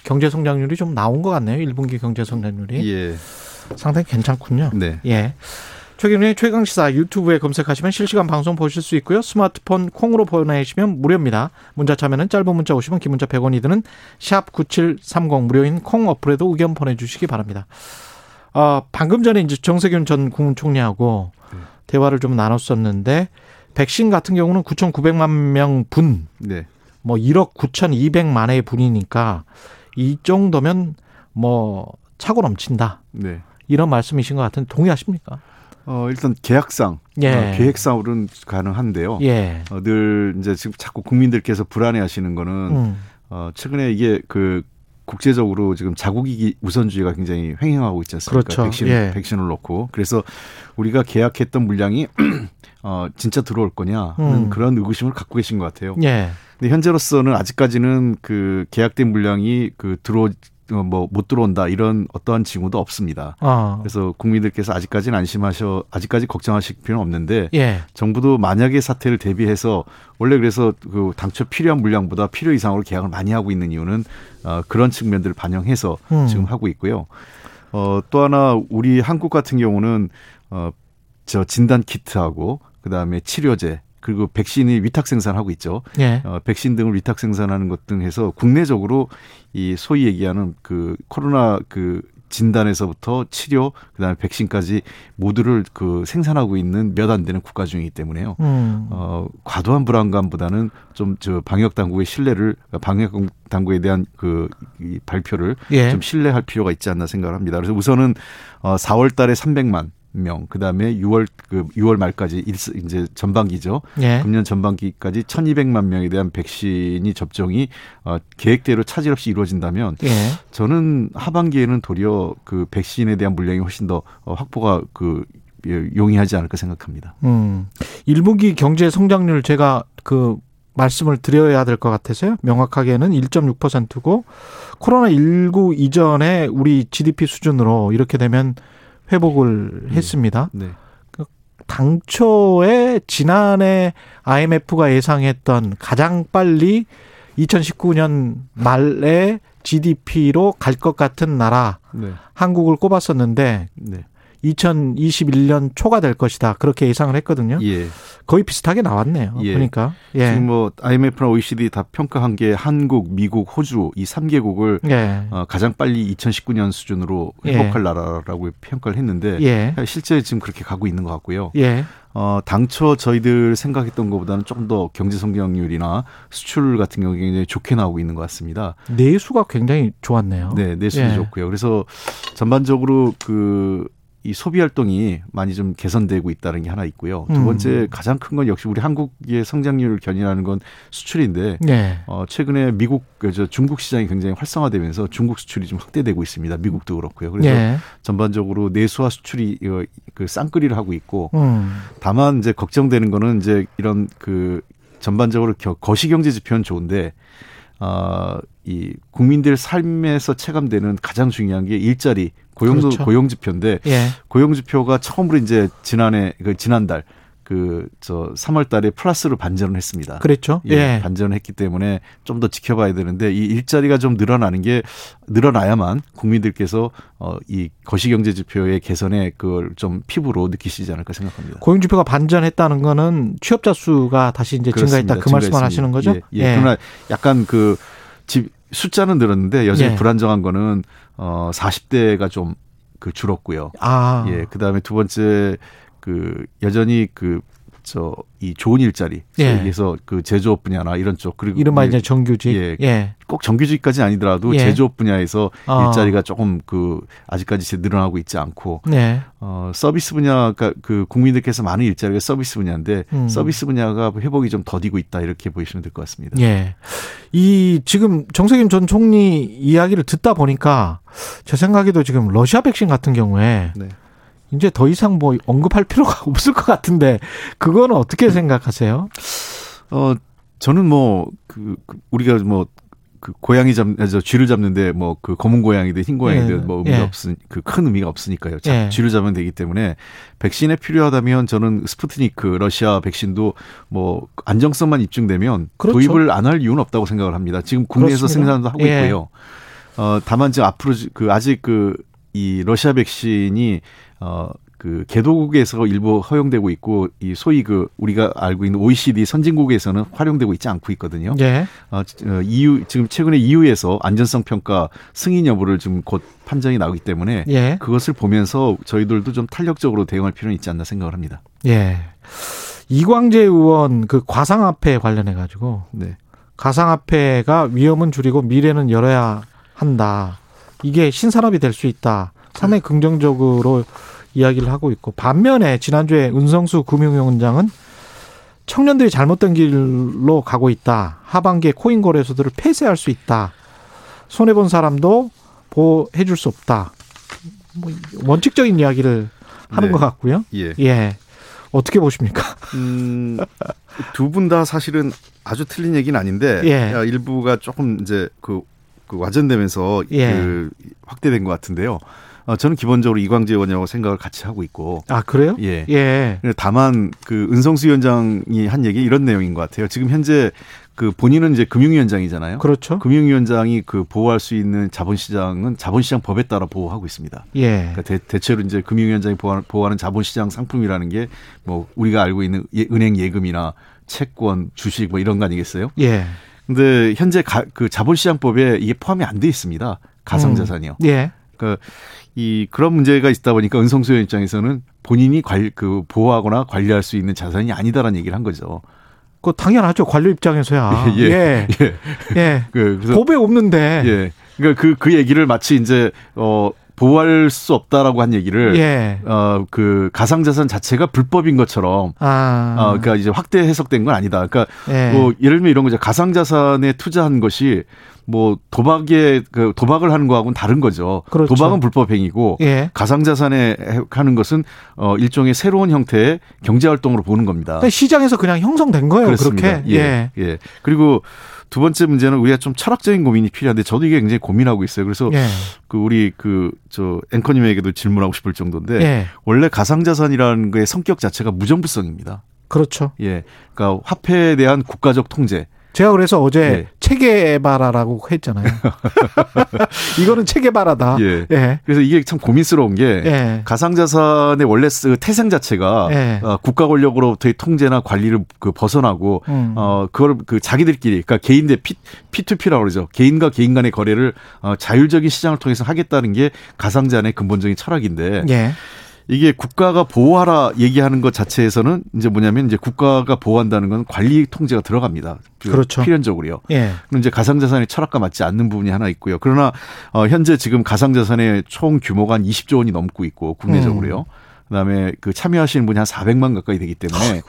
경제 성장률이 좀 나온 것 같네요. 1분기 경제 성장률이. 예. 상당히 괜찮군요. 네. 예. 최경련의 최강시사 유튜브에 검색하시면 실시간 방송 보실 수 있고요. 스마트폰 콩으로 보내시면 무료입니다. 문자 참여는 짧은 문자 오시면 긴 문자 100원이 드는 샵 9730 무료인 콩 어플에도 의견 보내주시기 바랍니다. 어, 방금 전에 이제 정세균 전 국무총리하고 네. 대화를 좀 나눴었는데 백신 같은 경우는 9,900만 명 분, 네. 뭐 1억 9,200만의 분이니까 이 정도면 뭐 차고 넘친다. 네. 이런 말씀이신 것 같은데 동의하십니까? 어, 일단 계약상, 예. 어, 계획상으로는 가능한데요. 예. 어, 늘 이제 지금 자꾸 국민들께서 불안해 하시는 거는 음. 어, 최근에 이게 그 국제적으로 지금 자국이기 우선주의가 굉장히 횡행하고 있지 않습니까? 그렇죠. 백신, 예. 백신을 놓고. 그래서 우리가 계약했던 물량이 [clears throat] 어, 진짜 들어올 거냐 하는 음. 그런 의구심을 갖고 계신 것 같아요. 예. 근데 현재로서는 아직까지는 그 계약된 물량이 그 들어 어, 뭐 못 들어온다 이런 어떠한 징후도 없습니다. 아. 그래서 국민들께서 아직까지는 안심하셔 아직까지 걱정하실 필요는 없는데 예. 정부도 만약의 사태를 대비해서 원래 그래서 그 당초 필요한 물량보다 필요 이상으로 계약을 많이 하고 있는 이유는 어, 그런 측면들을 반영해서 음. 지금 하고 있고요. 어, 또 하나 우리 한국 같은 경우는 어, 저 진단 키트하고 그다음에 치료제 그리고 백신이 위탁 생산하고 있죠. 예. 어, 백신 등을 위탁 생산하는 것 등 해서 국내적으로 이 소위 얘기하는 그 코로나 그 진단에서부터 치료 그다음에 백신까지 모두를 그 생산하고 있는 몇 안 되는 국가 중이기 때문에요. 음. 어 과도한 불안감보다는 좀 저 방역 당국의 신뢰를 방역 당국에 대한 그 이 발표를 예. 좀 신뢰할 필요가 있지 않나 생각을 합니다. 그래서 우선은 어 4월 달에 300만 명, 그 다음에 6월 그 6월 말까지 일, 이제 전반기죠. 예. 금년 전반기까지 1,200만 명에 대한 백신이 접종이 어, 계획대로 차질 없이 이루어진다면 예. 저는 하반기에는 도리어 그 백신에 대한 물량이 훨씬 더 어, 확보가 그 예, 용이하지 않을까 생각합니다. 음. 1분기 경제 성장률 제가 그 말씀을 드려야 될 것 같아서요. 명확하게는 1.6%고 코로나 19 이전에 우리 GDP 수준으로 이렇게 되면 회복을 네. 했습니다. 네. 당초에 지난해 IMF가 예상했던 가장 빨리 2019년 말에 GDP로 갈 것 같은 나라 네. 한국을 꼽았었는데 네. 2021년 초가 될 것이다. 그렇게 예상을 했거든요. 예. 거의 비슷하게 나왔네요. 예. 그러니까 예. 지금 뭐 IMF나 OECD 다 평가한 게 한국, 미국, 호주 이 3개국을 예. 어, 가장 빨리 2019년 수준으로 예. 회복할 나라라고 평가를 했는데 예. 실제 지금 그렇게 가고 있는 것 같고요. 예. 어, 당초 저희들 생각했던 것보다는 조금 더 경제 성장률이나 수출 같은 경우 굉장히 좋게 나오고 있는 것 같습니다. 내수가 굉장히 좋았네요. 네, 내수도 예. 좋고요. 그래서 전반적으로 그 이 소비 활동이 많이 좀 개선되고 있다는 게 하나 있고요. 두 음. 번째 가장 큰 건 역시 우리 한국의 성장률을 견인하는 건 수출인데 네. 어, 최근에 미국 그저 중국 시장이 굉장히 활성화되면서 중국 수출이 좀 확대되고 있습니다. 미국도 그렇고요. 그래서 네. 전반적으로 내수와 수출이 어, 그 쌍끌이를 하고 있고 음. 다만 이제 걱정되는 거는 이제 이런 그 전반적으로 겨- 거시경제 지표는 좋은데 아, 이 국민들 삶에서 체감되는 가장 중요한 게 일자리 고용 그렇죠. 고용 지표인데 예. 고용 지표가 처음으로 이제 지난해 그 지난달 그 저 3월 달에 플러스로 반전을 했습니다. 그랬죠. 예, 예. 반전을 했기 때문에 좀 더 지켜봐야 되는데 이 일자리가 좀 늘어나는 게 늘어나야만 국민들께서 어, 이 거시경제 지표의 개선에 그걸 좀 피부로 느끼시지 않을까 생각합니다. 고용 지표가 반전했다는 거는 취업자 수가 다시 이제 증가했다 그 말씀을. 하시는 거죠? 예, 예. 그러나 약간 그 집 숫자는 늘었는데 여전히 예. 불안정한 거는 어 40대가 좀 그 줄었고요. 아. 예. 그다음에 두 번째 그 여전히 그 저 이 좋은 일자리 예. 여기서 그 제조업 분야나 이런 쪽 그리고 이른바 예, 이제 정규직. 예. 예. 꼭 정규직까지 아니더라도 예. 제조업 분야에서 아. 일자리가 조금 그 아직까지 제- 늘어나고 있지 않고 네. 어 서비스 분야가 그 국민들께서 많은 일자리가 서비스 분야인데 음. 서비스 분야가 회복이 좀 더디고 있다 이렇게 보시면 될 것 같습니다. 예. 이 지금 정세균 전 총리 이야기를 듣다 보니까 제 생각에도 지금 러시아 백신 같은 경우에 네. 이제 더 이상 뭐 언급할 필요가 [laughs] 없을 것 같은데 그거는 어떻게 생각하세요? 어 저는 뭐그 우리가 뭐그 고양이 잡, 아, 저 쥐를 잡는데 뭐 그 검은 고양이든 흰 고양이든 예. 뭐 의미가 예. 없으 그큰 의미가 없으니까요. 잡, 예. 쥐를 잡으면 되기 때문에 백신에 필요하다면 저는 스푸트니크 러시아 백신도 뭐 안정성만 입증되면 그렇죠. 도입을 안 할 이유는 없다고 생각을 합니다. 지금 국내에서 그렇습니다. 생산도 하고 예. 있고요. 어 다만 지금 앞으로 지- 그 아직 그 이 러시아 백신이 어 그 개도국에서 일부 허용되고 있고 이 소위 그 우리가 알고 있는 OECD 선진국에서는 활용되고 있지 않고 있거든요. 예. 어, 어, EU 지금 최근에 EU에서 안전성 평가 승인 여부를 지금 곧 판정이 나오기 때문에 예. 그것을 보면서 저희들도 좀 탄력적으로 대응할 필요는 있지 않나 생각을 합니다. 예. 이광재 의원 그 과상화폐 관련해 가지고 네. 가상화폐가 위험은 줄이고 미래는 열어야 한다. 이게 신산업이 될 수 있다. 상당히 긍정적으로 이야기를 하고 있고 반면에 지난주에 은성수 금융위원장은 청년들이 잘못된 길로 가고 있다. 하반기에 코인 거래소들을 폐쇄할 수 있다. 손해 본 사람도 보호해 줄 수 없다. 뭐 원칙적인 이야기를 하는 네. 것 같고요. 예. 예. 어떻게 보십니까? 음, 두 분 다 사실은 아주 틀린 얘기는 아닌데 예. 야, 일부가 조금 이제 그, 그 와전되면서 예. 그 확대된 것 같은데요. 어, 저는 기본적으로 이광재 의원하고 생각을 같이 하고 있고 아, 그래요? 예. 예. 다만 그 은성수 위원장이 한 얘기 이런 내용인 것 같아요. 지금 현재 그 본인은 이제 금융위원장이잖아요. 그렇죠. 금융위원장이 그 보호할 수 있는 자본시장은 자본시장 법에 따라 보호하고 있습니다. 예. 그러니까 대, 체로 이제 금융위원장이 보호하는, 보호하는 자본시장 상품이라는 게 뭐 우리가 알고 있는 예, 은행 예금이나 채권, 주식 뭐 이런 거 아니겠어요? 예. 근데 현재 가, 그 자본시장법에 이게 포함이 안 돼 있습니다. 가상자산이요. 음. 예. 그러니까 이 그런 문제가 있다 보니까 은성수 의원 입장에서는 본인이 관, 그 보호하거나 관리할 수 있는 자산이 아니다라는 얘기를 한 거죠. 그 당연하죠. 관료 입장에서야. [laughs] 예. 예. [laughs] 예. 예. 그, 그래서 법에 없는데. 예. 그러니까 그, 그 얘기를 마치 이제, 어, 보호할 수 없다라고 한 얘기를. 예. 어, 그 가상자산 자체가 불법인 것처럼. 아. 어, 그러니까 이제 확대 해석된 건 아니다. 그러니까 예. 뭐 예를 들면 이런 거죠. 가상자산에 투자한 것이 뭐 도박에 그 도박을 하는 거하고는 다른 거죠. 그렇죠. 도박은 불법 행위고 예. 가상자산에 하는 것은 어 일종의 새로운 형태의 경제 활동으로 보는 겁니다. 그러니까 시장에서 그냥 형성된 거예요. 그렇습니다. 그렇게. 예. 예. 그리고 두 번째 문제는 우리가 좀 철학적인 고민이 필요한데 저도 이게 굉장히 고민하고 있어요. 그래서 예. 그 우리 그 저 앵커님에게도 질문하고 싶을 정도인데 예. 원래 가상자산이라는 거의 성격 자체가 무정부성입니다. 그렇죠. 예. 그러니까 화폐에 대한 국가적 통제. 제가 그래서 어제 예. 체계바라라고 했잖아요. [laughs] [laughs] 이거는 체계바라다. 예. 예. 그래서 이게 참 고민스러운 게 예. 가상자산의 원래 그 태생 자체가 예. 어, 국가 권력으로부터의 통제나 관리를 그 벗어나고 음. 어 그걸 그 자기들끼리 그러니까 개인 대 P, P2P라고 그러죠. 개인과 개인 간의 거래를 어, 자율적인 시장을 통해서 하겠다는 게 가상자산의 근본적인 철학인데 예. 이게 국가가 보호하라 얘기하는 것 자체에서는 이제 뭐냐면 이제 국가가 보호한다는 건 관리 통제가 들어갑니다. 그렇죠. 필연적으로요. 예. 그럼 이제 가상자산의 철학과 맞지 않는 부분이 하나 있고요. 그러나 어 현재 지금 가상자산의 총 규모가 한 20조 원이 넘고 있고 국내적으로요. 음. 그다음에 그 참여하시는 분이 한 400만 가까이 되기 때문에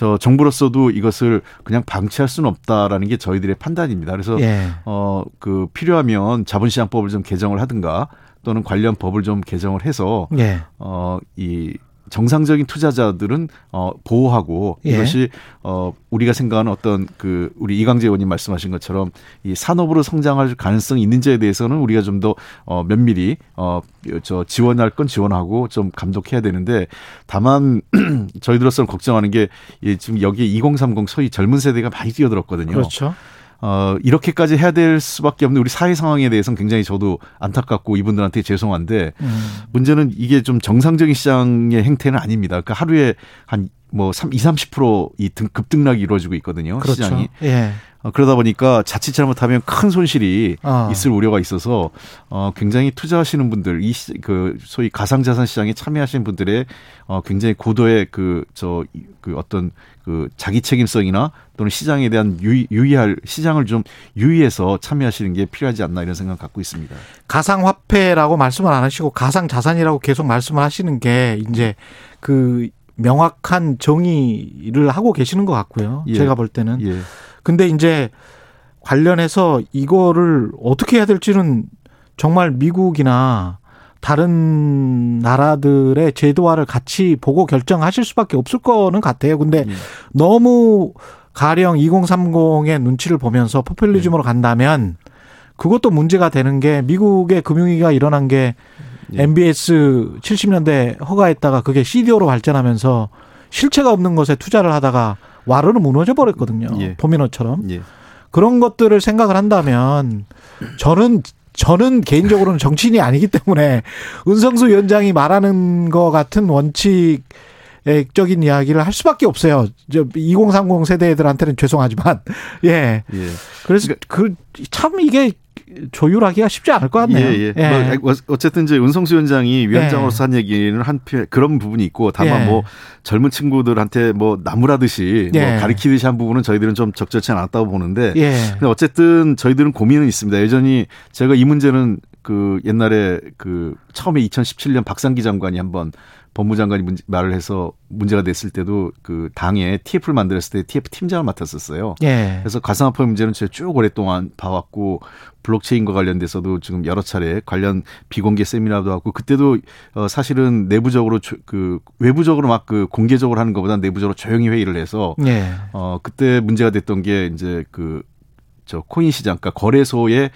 저 정부로서도 이것을 그냥 방치할 수는 없다라는 게 저희들의 판단입니다. 그래서 예. 어그 필요하면 자본시장법을 좀 개정을 하든가 또는 관련 법을 좀 개정을 해서 예. 어이 정상적인 투자자들은 어 보호하고 예. 이것이 어 우리가 생각하는 어떤 그 우리 이광재 의원님 말씀하신 것처럼 이 산업으로 성장할 가능성이 있는지에 대해서는 우리가 좀 더 어 면밀히 어 저 지원할 건 지원하고 좀 감독해야 되는데 다만 [clears throat] 저희들로서는 걱정하는 게이 지금 여기에 2030 소위 젊은 세대가 많이 뛰어들었거든요. 그렇죠. 어, 이렇게까지 해야 될 수밖에 없는 우리 사회 상황에 대해서는 굉장히 저도 안타깝고 이분들한테 죄송한데 음. 문제는 이게 좀 정상적인 시장의 행태는 아닙니다. 그러니까 하루에 한뭐 3, 20, 30%이 등, 급등락이 이루어지고 있거든요. 그렇죠. 시장이. 예. 어, 그러다 보니까 자칫 잘못하면 큰 손실이 어. 있을 우려가 있어서 어, 굉장히 투자하시는 분들, 이 그 소위 가상자산 시장에 참여하시는 분들의 어, 굉장히 고도의 그저그 어떤 그 자기 책임성이나 또는 시장에 대한 유의, 유의할 시장을 좀 유의해서 참여하시는 게 필요하지 않나 이런 생각 갖고 있습니다. 가상화폐라고 말씀을 안 하시고 가상자산이라고 계속 말씀을 하시는 게 이제 그 명확한 정의를 하고 계시는 것 같고요. 예. 제가 볼 때는. 예. 근데 이제 관련해서 이거를 어떻게 해야 될지는 정말 미국이나 다른 나라들의 제도화를 같이 보고 결정하실 수밖에 없을 거는 같아요. 근데 예. 너무 가령 2030의 눈치를 보면서 포퓰리즘으로 간다면 그것도 문제가 되는 게 미국의 금융위기가 일어난 게 예. MBS 70년대 허가했다가 그게 CDO로 발전하면서 실체가 없는 것에 투자를 하다가 와르르 무너져 버렸거든요. 예. 도미노처럼. 예. 그런 것들을 생각을 한다면 저는 저는 개인적으로는 정치인이 아니기 때문에 은성수 위원장이 말하는 것 같은 원칙 적인 이야기를 할 수밖에 없어요. 저 2030 세대들한테는 죄송하지만 [laughs] 예. 예. 그래서 그참 이게 조율하기가 쉽지 않을 것 같네요. 예, 예. 뭐 어쨌든 이제 은성수 위원장이 위원장으로서 한 얘기는 한 표- 그런 부분이 있고 다만 예. 뭐 젊은 친구들한테 뭐 나무라듯이 예. 뭐 가리키듯이 한 부분은 저희들은 좀 적절치 않았다고 보는데 예. 근데 어쨌든 저희들은 고민은 있습니다. 여전히 제가 이 문제는 그 옛날에 그 처음에 2017년 박상기 장관이 한번 법무장관이 문제, 말을 해서 문제가 됐을 때도 그 당에 TF를 만들었을 때 TF 팀장을 맡았었어요. 예. 그래서 가상화폐 문제는 제가 쭉 오랫동안 봐왔고 블록체인과 관련돼서도 지금 여러 차례 관련 비공개 세미나도 하고 그때도 어 사실은 내부적으로 조- 그 외부적으로 막 그 공개적으로 하는 것보다 내부적으로 조용히 회의를 해서 예. 어 그때 문제가 됐던 게 이제 그 저 코인 시장 그러니까 거래소의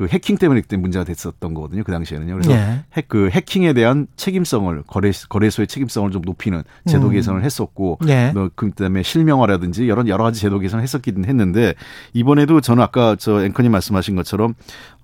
그 해킹 때문에 그때 문제가 됐었던 거거든요. 그 당시에는요. 그래서 예. 핵, 그 해킹에 대한 책임성을 거래 거래소의 책임성을 좀 높이는 제도 음. 개선을 했었고 예. 뭐 그다음에 실명화라든지 여러 여러 가지 제도 개선을 했었기는 했는데 이번에도 저는 아까 저 앵커님 말씀하신 것처럼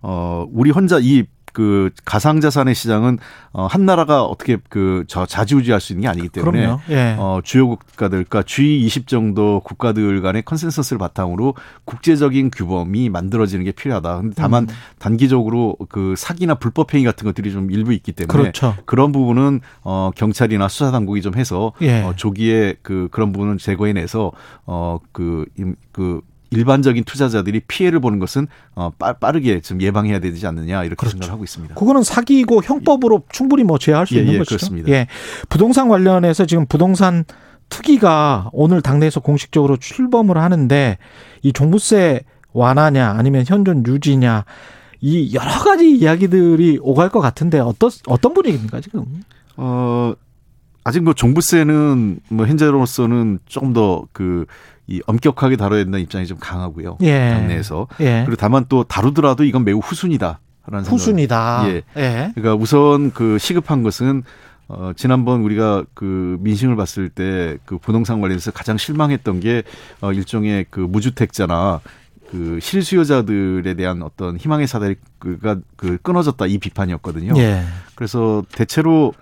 어 우리 혼자 이 그 가상 자산의 시장은 어, 한 나라가 어떻게 그 저 자지우지할 수 있는 게 아니기 때문에. 예. 어, 주요 국가들, 그러니까 G20 정도 국가들 간의 컨센서스를 바탕으로 국제적인 규범이 만들어지는 게 필요하다. 근데 다만 음. 단기적으로 그 사기나 불법 행위 같은 것들이 좀 일부 있기 때문에 그렇죠. 그런 부분은 어, 경찰이나 수사 당국이 좀 해서 예. 어, 조기에 그 그런 부분을 제거해내서 어그 그 일반적인 투자자들이 피해를 보는 것은 어, 빠, 빠르게 좀 예방해야 되지 않느냐 이렇게 그렇죠. 생각하고 있습니다. 그거는 사기고 형법으로 충분히 뭐 제어할 수 예, 있는 예, 것이죠. 그렇습니다. 예. 부동산 관련해서 지금 부동산 특위가 오늘 당내에서 공식적으로 출범을 하는데 이 종부세 완화냐 아니면 현존 유지냐 이 여러 가지 이야기들이 오갈 것 같은데 어떤 어떤 분위기입니까 지금? 어, 아직 뭐 종부세는 뭐 현재로서는 조금 더그 이 엄격하게 다뤄야 된다는 입장이 좀 강하고요. 예. 당내에서. 예. 그리고 다만 또 다루더라도 이건 매우 후순이다 라는 생각. 후순이다. 예. 예. 그러니까 우선 그 시급한 것은 어 지난번 우리가 그 민심을 봤을 때 그 부동산 관련해서 가장 실망했던 게 어 일종의 그 무주택자나 그 실수요자들에 대한 어떤 희망의 사다리가 그 끊어졌다 이 비판이었거든요. 예. 그래서 대체로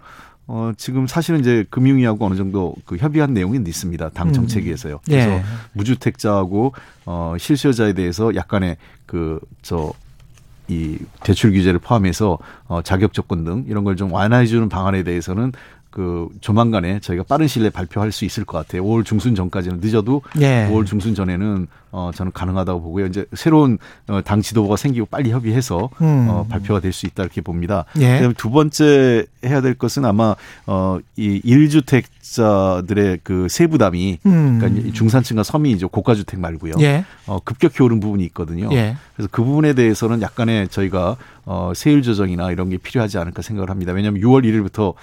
어 지금 사실은 이제 금융위하고 어느 정도 그 협의한 내용이 있습니다. 당 음. 정책위에서요. 그래서 예. 무주택자하고 어 실수요자에 대해서 약간의 그 저 이 대출 규제를 포함해서 어 자격 조건 등 이런 걸 좀 완화해 주는 방안에 대해서는 그 조만간에 저희가 빠른 시일 내에 발표할 수 있을 것 같아요. 5월 중순 전까지는 늦어도 예. 5월 중순 전에는 어 저는 가능하다고 보고요. 이제 새로운 어, 당 지도부가 생기고 빨리 협의해서 음. 어 발표가 될 수 있다 이렇게 봅니다. 예. 그다음에 두 번째 해야 될 것은 아마 어이 1주택자들의 그 세부담이 음. 그러니까 중산층과 서민이죠. 고가 주택 말고요. 예. 어 급격히 오른 부분이 있거든요. 예. 그래서 그 부분에 대해서는 약간의 저희가 어 세율 조정이나 이런 게 필요하지 않을까 생각을 합니다. 왜냐하면 6월 1일부터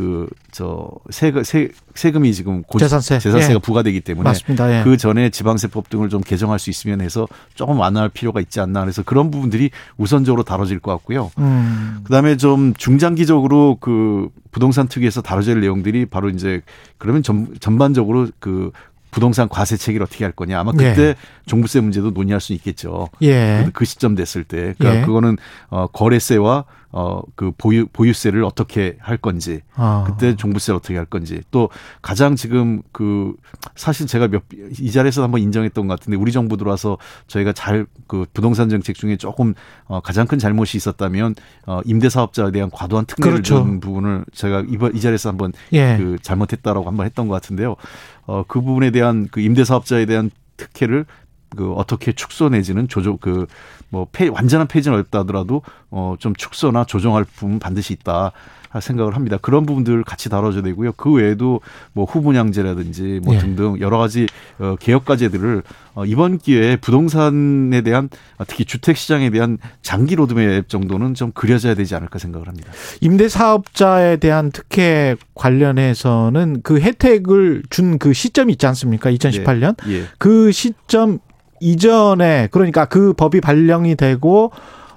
그저 세금 세, 세금이 지금 고, 재산세. 재산세가 예. 부과되기 때문에 맞습니다. 예. 그 전에 지방세법 등을 좀 개정할 수 있으면 해서 조금 완화할 필요가 있지 않나 그래서 그런 부분들이 우선적으로 다뤄질 것 같고요. 음. 그다음에 좀 중장기적으로 그 부동산 특위에서 다뤄질 내용들이 바로 이제 그러면 전, 전반적으로 그 부동산 과세 체계를 어떻게 할 거냐 아마 그때 예. 종부세 문제도 논의할 수 있겠죠. 예. 그, 그 시점 됐을 때 그러니까 예. 그거는 어 거래세와 어 그 보유 보유세를 어떻게 할 건지 아. 그때 종부세를 어떻게 할 건지 또 가장 지금 그 사실 제가 몇 이 자리에서 한번 인정했던 것 같은데 우리 정부 들어와서 저희가 잘 그 부동산 정책 중에 조금 어 가장 큰 잘못이 있었다면 어 임대 사업자에 대한 과도한 특례를 그렇죠. 준 부분을 제가 이번 이 자리에서 한번 예. 그 잘못했다라고 한번 했던 것 같은데요. 어 그 부분에 대한 그 임대 사업자에 대한 특혜를 그 어떻게 축소 내지는 조정 그뭐 완전한 폐지는 어렵다 하더라도 어 좀 축소나 조정할 부분 반드시 있다 생각을 합니다. 그런 부분들 같이 다뤄줘야 되고요. 그 외에도 뭐 후분양제라든지 뭐 예. 등등 여러 가지 어 개혁 과제들을 어 이번 기회에 부동산에 대한 특히 주택 시장에 대한 장기 로드맵 정도는 좀 그려져야 되지 않을까 생각을 합니다. 임대 사업자에 대한 특혜 관련해서는 그 혜택을 준 그 시점이 있지 않습니까? 2018년. 예. 그 시점 이전에 그러니까 그 법이 발령이 되고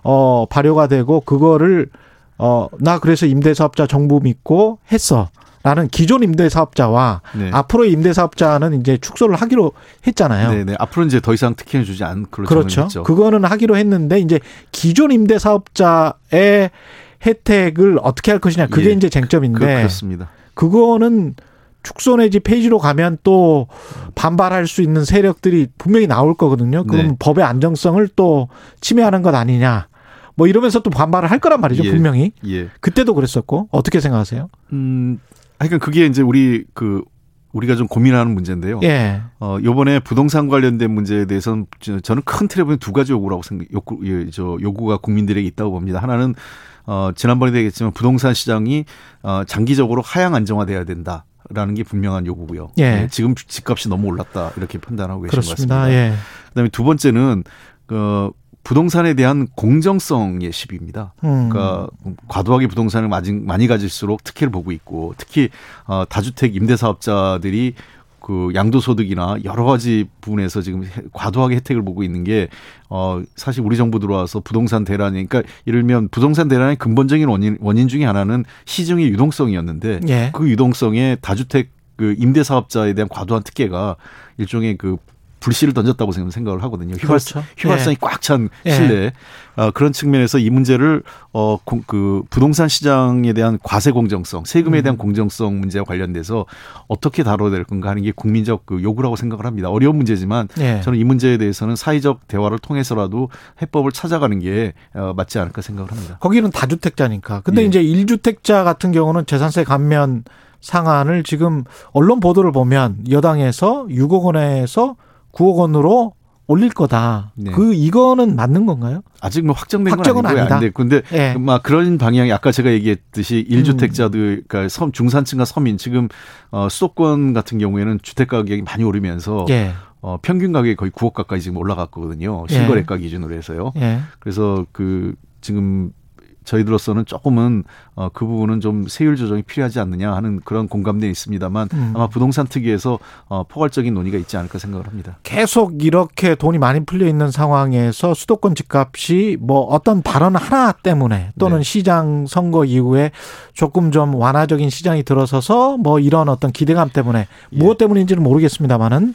어 발효가 되고 그거를 어 나 그래서 임대 사업자 정부 믿고 했어. 라는 기존 임대 사업자와 네. 앞으로의 임대 사업자는 이제 축소를 하기로 했잖아요. 네네. 앞으로 이제 더 이상 특혜를 주지 않기로 그렇죠. 그거는 하기로 했는데 이제 기존 임대 사업자의 혜택을 어떻게 할 것이냐 그게 예. 이제 쟁점인데 그, 그렇습니다. 그거는 축소 내지 폐지로 가면 또 반발할 수 있는 세력들이 분명히 나올 거거든요. 그럼 네. 법의 안정성을 또 침해하는 것 아니냐. 뭐 이러면서 또 반발을 할 거란 말이죠, 예. 분명히. 예. 그때도 그랬었고 어떻게 생각하세요? 음, 하여간 그게 이제 우리 그 우리가 좀 고민하는 문제인데요. 예. 어, 요번에 부동산 관련된 문제에 대해서는 저- 저는 큰 틀에 보면 두 가지 요구라고 생각, 요구, 예, 저 요구가 국민들에게 있다고 봅니다. 하나는 어, 지난번에도 얘기했지만 부동산 시장이 어, 장기적으로 하향 안정화돼야 된다. 라는 게 분명한 요구고요. 예. 지금 집값이 너무 올랐다 이렇게 판단하고 계신 것 그렇습니다. 같습니다. 예. 그다음에 두 번째는 그 부동산에 대한 공정성의 시비입니다. 음. 그러니까 과도하게 부동산을 많이, 가질수록 특혜를 보고 있고 특히 어, 다주택 임대 사업자들이 그 양도소득이나 여러 가지 부분에서 지금 해- 과도하게 혜택을 보고 있는 게 어, 사실 우리 정부 들어와서 부동산 대란이 그러니까 예를 들면 부동산 대란의 근본적인 원인 원인 중에 하나는 시중의 유동성이었는데 예. 그 유동성에 다주택 그 임대 사업자에 대한 과도한 특혜가 일종의 그 불씨를 던졌다고 생각을 하거든요. 휘발, 그렇죠. 휘발성이 예. 꽉찬 예. 실내 어, 그런 측면에서 이 문제를 어, 공, 그 부동산 시장에 대한 과세 공정성, 세금에 음. 대한 공정성 문제와 관련돼서 어떻게 다뤄야 될 건가 하는 게 국민적 그 요구라고 생각을 합니다. 어려운 문제지만 예. 저는 이 문제에 대해서는 사회적 대화를 통해서라도 해법을 찾아가는 게 어, 맞지 않을까 생각을 합니다. 거기는 다주택자니까. 근데 예. 이제 일주택자 같은 경우는 재산세 감면 상한을 지금 언론 보도를 보면 여당에서 6억 원에서 9억 원으로 올릴 거다. 네. 그 이거는 맞는 건가요? 아직 뭐 확정된 확정은 건 아니고요. 아니다. 안 돼. 근데 예. 막 그런 방향이 아까 제가 얘기했듯이 일주택자들 그러니까 섬 중산층과 서민 지금 어 수도권 같은 경우에는 주택 가격이 많이 오르면서 예. 어 평균 가격이 거의 9억 가까이 지금 올라갔거든요. 실거래가 기준으로 해서요. 예. 그래서 그 지금 저희들로서는 조금은 어, 그 부분은 좀 세율 조정이 필요하지 않느냐 하는 그런 공감대는 있습니다만 음. 아마 부동산 특위에서 어, 포괄적인 논의가 있지 않을까 생각을 합니다. 계속 이렇게 돈이 많이 풀려 있는 상황에서 수도권 집값이 뭐 어떤 발언 하나 때문에 또는 네. 시장 선거 이후에 조금 좀 완화적인 시장이 들어서서 뭐 이런 어떤 기대감 때문에 예. 무엇 때문인지는 모르겠습니다만은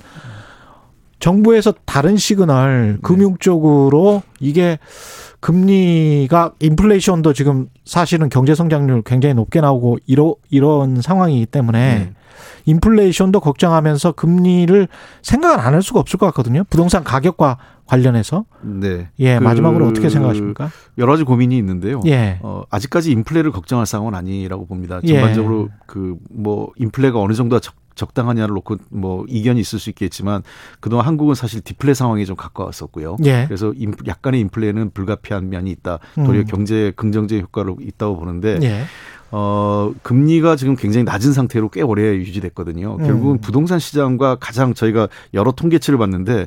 정부에서 다른 시그널 금융 쪽으로 이게 금리가 인플레이션도 지금 사실은 경제 성장률 굉장히 높게 나오고 이러 이런 상황이기 때문에 네. 인플레이션도 걱정하면서 금리를 생각을 안 할 수가 없을 것 같거든요. 부동산 가격과 관련해서 네. 예 그 마지막으로 어떻게 생각하십니까? 여러 가지 고민이 있는데요. 예. 어, 아직까지 인플레를 걱정할 상황은 아니라고 봅니다. 예. 전반적으로 그뭐 인플레가 어느 정도가 적, 적당하냐를 놓고 뭐 이견이 있을 수 있겠지만 그동안 한국은 사실 디플레 상황에 좀 가까웠었고요. 예. 그래서 인, 약간의 인플레는 불가피한 면이 있다. 도리어 음. 경제 긍정적인 효과로 있다고 보는데 예. 어, 금리가 지금 굉장히 낮은 상태로 꽤 오래 유지됐거든요. 음. 결국은 부동산 시장과 가장 저희가 여러 통계치를 봤는데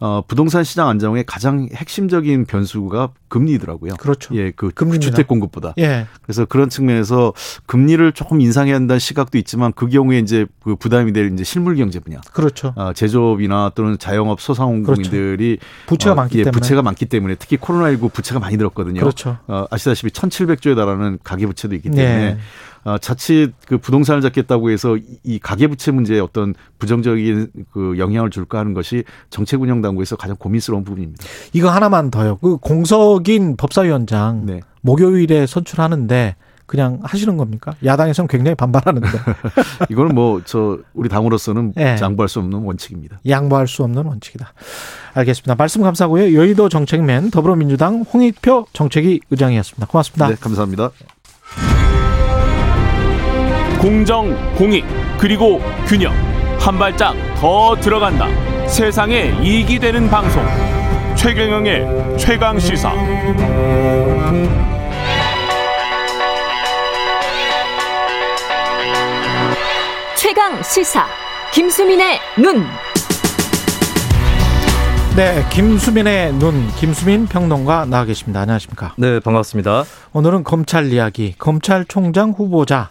어, 부동산 시장 안정의 가장 핵심적인 변수가 금리더라고요. 그렇죠. 예, 그 금리입니다. 주택 공급보다. 예. 그래서 그런 측면에서 금리를 조금 인상해야 한다는 시각도 있지만 그 경우에 이제 그 부담이 될 이제 실물 경제 분야. 그렇죠. 어, 제조업이나 또는 자영업 소상공인들이 부채가 어, 많기 예, 때문에. 부채가 많기 때문에 특히 코로나19 부채가 많이 들었거든요. 그렇죠. 어, 아시다시피 1,700조에 달하는 가계 부채도 있기 때문에 네. 어, 자칫 그 부동산을 잡겠다고 해서 이- 이 가계 부채 문제에 어떤 부정적인 그 영향을 줄까 하는 것이 정책 운영 당국에서 가장 고민스러운 부분입니다. 이거 하나만 더요. 그 공석인 법사위원장 네. 목요일에 선출하는데 그냥 하시는 겁니까? 야당에서는 굉장히 반발하는데 [laughs] 이거는 뭐 저 우리 당으로서는 예. 양보할 수 없는 원칙입니다. 양보할 수 없는 원칙이다. 알겠습니다. 말씀 감사하고요. 여의도 정책맨 더불어민주당 홍익표 정책위 의장이었습니다. 고맙습니다. 네, 감사합니다. 공정, 공익, 그리고 균형. 한 발짝 더 들어간다. 세상에 이익이 되는 방송. 최경영의 최강 시사. 최강 시사 김수민의 눈. 네, 김수민의 눈, 김수민 평론가 나와 계십니다. 안녕하십니까? 네, 반갑습니다. 오늘은 검찰 이야기, 검찰총장 후보자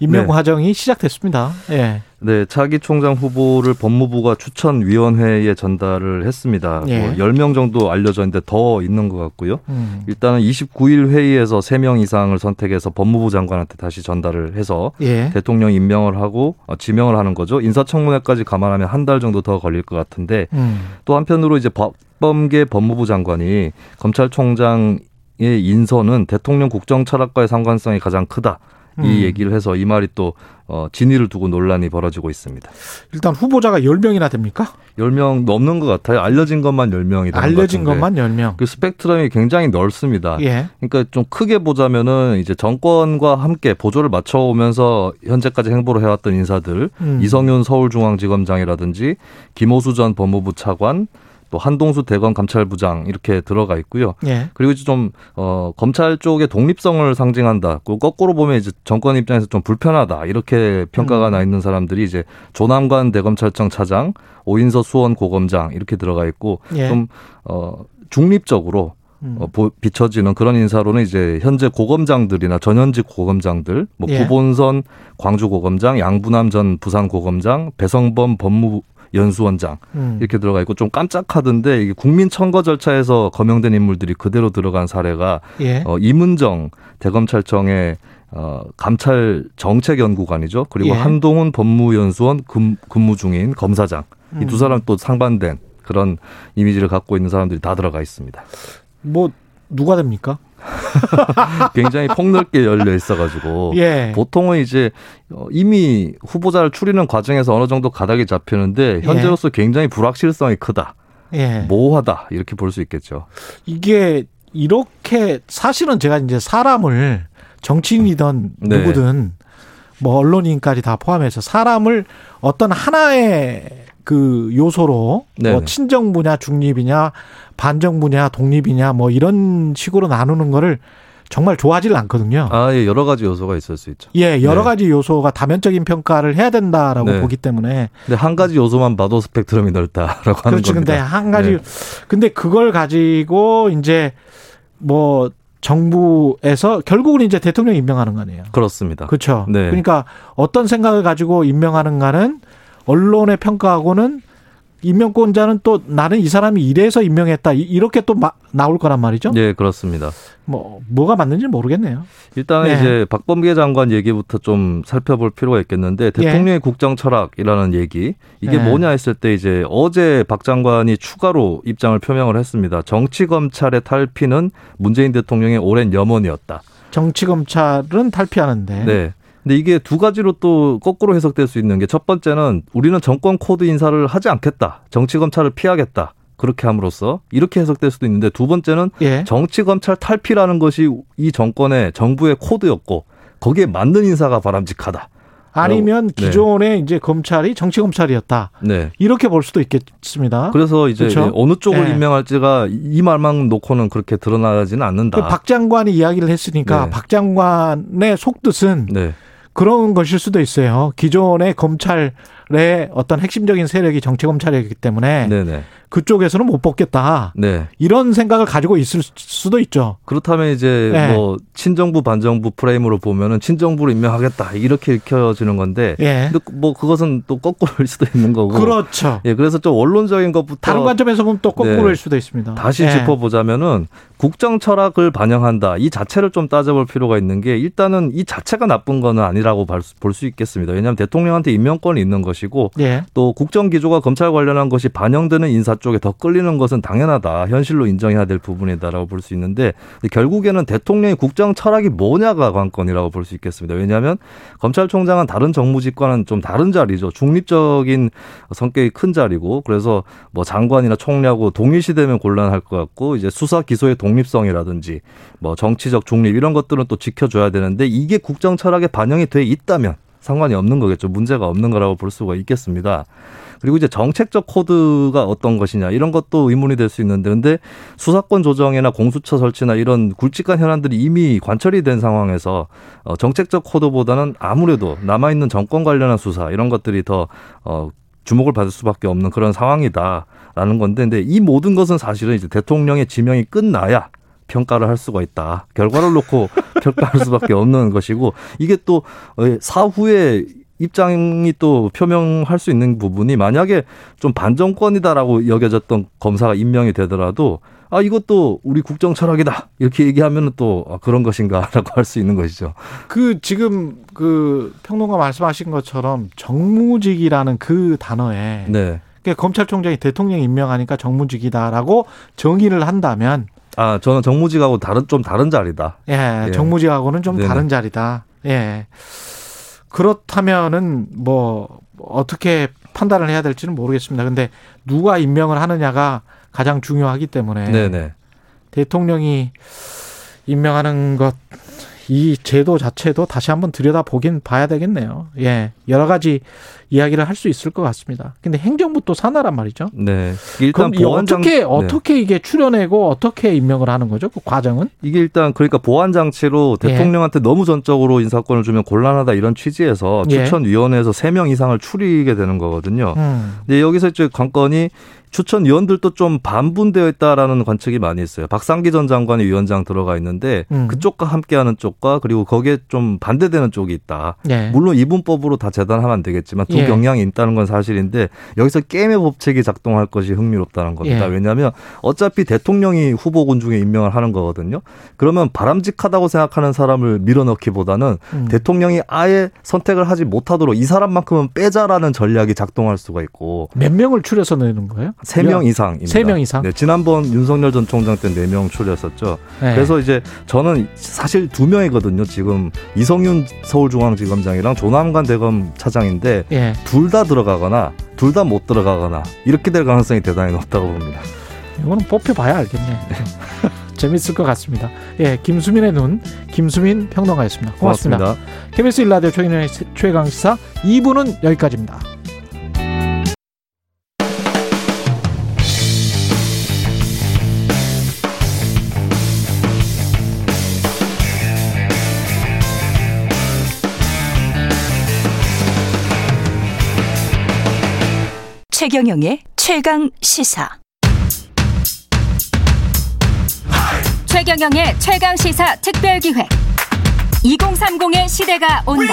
임명 네. 과정이 시작됐습니다. 예. 네, 차기 총장 후보를 법무부가 추천위원회에 전달을 했습니다. 예. 뭐 10명 정도 알려져 있는데 더 있는 것 같고요. 음. 일단은 29일 회의에서 3명 이상을 선택해서 법무부 장관한테 다시 전달을 해서 예. 대통령 임명을 하고 어, 지명을 하는 거죠. 인사청문회까지 감안하면 한 달 정도 더 걸릴 것 같은데 음. 또 한편으로 이제 법범계 법무부 장관이 검찰총장 의 인선은 대통령 국정 철학과의 상관성이 가장 크다. 음. 이 얘기를 해서 이 말이 또 어, 진위를 두고 논란이 벌어지고 있습니다. 일단 후보자가 10명이나 됩니까? 10명 넘는 것 같아요. 알려진 것만 10명이 되는 알려진 것 것만 같은데 10명. 그 스펙트럼이 굉장히 넓습니다. 예. 그러니까 좀 크게 보자면은 이제 정권과 함께 보조를 맞춰 오면서 현재까지 행보를 해왔던 인사들 음. 이성윤 서울중앙지검장이라든지 김호수 전 법무부 차관 또 한동수 대검 감찰부장 이렇게 들어가 있고요. 예. 그리고 이제 좀 어, 검찰 쪽의 독립성을 상징한다. 그 거꾸로 보면 이제 정권 입장에서 좀 불편하다 이렇게 평가가 음. 나 있는 사람들이 이제 조남관 대검찰청 차장, 오인서 수원 고검장 이렇게 들어가 있고 예. 좀 어, 중립적으로 음. 어, 보- 비춰지는 그런 인사로는 이제 현재 고검장들이나 전현직 고검장들, 뭐 예. 구본선 광주 고검장, 양부남 전 부산 고검장, 배성범 법무 연수원장 음. 이렇게 들어가 있고 좀 깜짝하던데 이게 국민 청거 절차에서 거명된 인물들이 그대로 들어간 사례가 예. 어, 이문정 대검찰청의 어, 감찰 정책 연구관이죠. 그리고 예. 한동훈 법무연수원 근, 근무 중인 검사장 이 음. 두 사람 또 상반된 그런 이미지를 갖고 있는 사람들이 다 들어가 있습니다. 뭐 누가 됩니까? [laughs] 굉장히 폭넓게 열려 있어가지고 예. 보통은 이제 어, 이미 후보자를 추리는 과정에서 어느 정도 가닥이 잡히는데 현재로서 굉장히 불확실성이 크다, 예. 모호하다 이렇게 볼 수 있겠죠. 이게 이렇게 사실은 제가 이제 사람을 정치인이든 네. 누구든 뭐 언론인까지 다 포함해서 사람을 어떤 하나의 그 요소로 네. 뭐 친정부냐 중립이냐 반정부냐 독립이냐 뭐 이런 식으로 나누는 거를 정말 좋아하지를 않거든요. 아, 예, 여러 가지 요소가 있을 수 있죠. 예, 여러 네. 가지 요소가 다면적인 평가를 해야 된다라고 네. 보기 때문에 근데 한 가지 요소만 봐도 스펙트럼이 넓다라고 하는 그렇지. 겁니다. 근데 한 가지 네. 근데 그걸 가지고 이제 뭐 정부에서 결국은 이제 대통령 임명하는 거 아니에요. 그렇습니다. 그렇죠. 네. 그러니까 어떤 생각을 가지고 임명하는가는 언론의 평가하고는 임명권자는 또 나는 이 사람이 이래서 임명했다 이- 이렇게 또 마- 나올 거란 말이죠. 예, 그렇습니다. 뭐 뭐가 맞는지 모르겠네요. 일단은 네. 이제 박범계 장관 얘기부터 좀 살펴볼 필요가 있겠는데 대통령의 국정 철학이라는 얘기 이게 예. 네. 뭐냐 했을 때 이제 어제 박 장관이 추가로 입장을 표명을 했습니다. 정치 검찰의 탈피는 문재인 대통령의 오랜 염원이었다. 정치 검찰은 탈피하는데. 네. 근데 이게 두 가지로 또 거꾸로 해석될 수 있는 게 첫 번째는 우리는 정권 코드 인사를 하지 않겠다. 정치 검찰을 피하겠다. 그렇게 함으로써 이렇게 해석될 수도 있는데 두 번째는 예. 정치 검찰 탈피라는 것이 이 정권의 정부의 코드였고 거기에 맞는 인사가 바람직하다. 아니면 네. 기존의 이제 검찰이 정치 검찰이었다. 네. 이렇게 볼 수도 있겠습니다. 그래서 이제 그렇죠? 어느 쪽을 예. 임명할지가 이 말만 놓고는 그렇게 드러나지는 않는다. 그박 장관이 이야기를 했으니까 네. 박 장관의 속뜻은 네. 그런 것일 수도 있어요. 기존의 검찰 의 어떤 핵심적인 세력이 정치 검찰이기 때문에 네네. 그쪽에서는 못 뽑겠다. 네. 이런 생각을 가지고 있을 수도 있죠. 그렇다면 이제 예. 뭐 친정부 반정부 프레임으로 보면은 친정부로 임명하겠다 이렇게 읽혀지는 건데 예. 근데 뭐 그것은 또 거꾸로일 수도 있는 거고 그렇죠. 예 그래서 좀 원론적인 것부터 다른 관점에서 보면 또 거꾸로일 네. 수도 있습니다. 다시 예. 짚어보자면은 국정 철학을 반영한다 이 자체를 좀 따져볼 필요가 있는 게 일단은 이 자체가 나쁜 거는 아니라고 볼 수 있겠습니다. 왜냐하면 대통령한테 임명권이 있는 것이 고 예. 또 국정 기조가 검찰 관련한 것이 반영되는 인사 쪽에 더 끌리는 것은 당연하다. 현실로 인정해야 될 부분이다라고 볼 수 있는데 결국에는 대통령의 국정 철학이 뭐냐가 관건이라고 볼 수 있겠습니다. 왜냐하면 검찰총장은 다른 정무직과는 좀 다른 자리죠. 중립적인 성격이 큰 자리고 그래서 뭐 장관이나 총리하고 동일시되면 곤란할 것 같고 이제 수사 기소의 독립성이라든지 뭐 정치적 중립 이런 것들은 또 지켜줘야 되는데 이게 국정 철학에 반영이 돼 있다면 상관이 없는 거겠죠. 문제가 없는 거라고 볼 수가 있겠습니다. 그리고 이제 정책적 코드가 어떤 것이냐 이런 것도 의문이 될 수 있는데 근데 수사권 조정이나 공수처 설치나 이런 굵직한 현안들이 이미 관철이 된 상황에서 어, 정책적 코드보다는 아무래도 남아 있는 정권 관련한 수사 이런 것들이 더 어, 주목을 받을 수밖에 없는 그런 상황이다라는 건데 근데 이 모든 것은 사실은 이제 대통령의 지명이 끝나야 평가를 할 수가 있다. 결과를 놓고 [laughs] 평가할 수밖에 없는 것이고 이게 또 어, 사후에 입장이 또 표명할 수 있는 부분이 만약에 좀 반정권이다라고 여겨졌던 검사가 임명이 되더라도 아 이것도 우리 국정 철학이다 이렇게 얘기하면은 또 아, 그런 것인가라고 할 수 있는 것이죠. 그 지금 그 평론가 말씀하신 것처럼 정무직이라는 그 단어에 네. 그러니까 검찰총장이 대통령 임명하니까 정무직이다라고 정의를 한다면 아 저는 정무직하고 다른 좀 다른 자리다. 예, 예. 정무직하고는 좀 네네. 다른 자리다. 예. 그렇다면은 뭐 어떻게 판단을 해야 될지는 모르겠습니다. 근데 누가 임명을 하느냐가 가장 중요하기 때문에 네네. 대통령이 임명하는 것 이 제도 자체도 다시 한번 들여다보긴 봐야 되겠네요. 예. 여러 가지 이야기를 할 수 있을 것 같습니다. 근데 행정부 또 산하란 말이죠. 네. 일단 보안장 어떻게 네. 어떻게 이게 출연하고 어떻게 임명을 하는 거죠? 그 과정은? 이게 일단 그러니까 보안 장치로 예. 대통령한테 너무 전적으로 인사권을 주면 곤란하다 이런 취지에서 예. 추천 위원회에서 세 명 이상을 추리게 되는 거거든요. 음. 근데 여기서 이제 관건이 추천 위원들도 좀 반분되어 있다라는 관측이 많이 있어요. 박상기 전 장관이 위원장 들어가 있는데 음. 그쪽과 함께하는 쪽과 그리고 거기에 좀 반대되는 쪽이 있다. 예. 물론 이분법으로 다 재단하면 안 되겠지만 두 예. 경향이 있다는 건 사실인데 여기서 게임의 법칙이 작동할 것이 흥미롭다는 겁니다. 예. 왜냐하면 어차피 대통령이 후보군 중에 임명을 하는 거거든요. 그러면 바람직하다고 생각하는 사람을 밀어넣기보다는 음. 대통령이 아예 선택을 하지 못하도록 이 사람만큼은 빼자라는 전략이 작동할 수가 있고 몇 명을 추려서 내는 거예요? 세 명 이상입니다. 세명 이상? 네, 지난번 윤석열 전 총장 때 네 명 추렸었죠. 네. 그래서 이제 저는 사실 두 명이거든요. 지금 이성윤 서울중앙지검장이랑 조남관 대검 차장인데 예. 둘다 들어가거나 둘 다 못 들어가거나 이렇게 될 가능성이 대단히 높다고 봅니다. 이거는 뽑혀봐야 알겠네. [laughs] 재밌을 것 같습니다. 예, 김수민의 눈, 김수민 평론가였습니다. 고맙습니다. 고맙습니다. KBS 일라디오 최강 시사 2부는 여기까지입니다. 최경영의 최강 시사. 최경영의 최강 시사 특별 기획. 2030의 시대가 온다.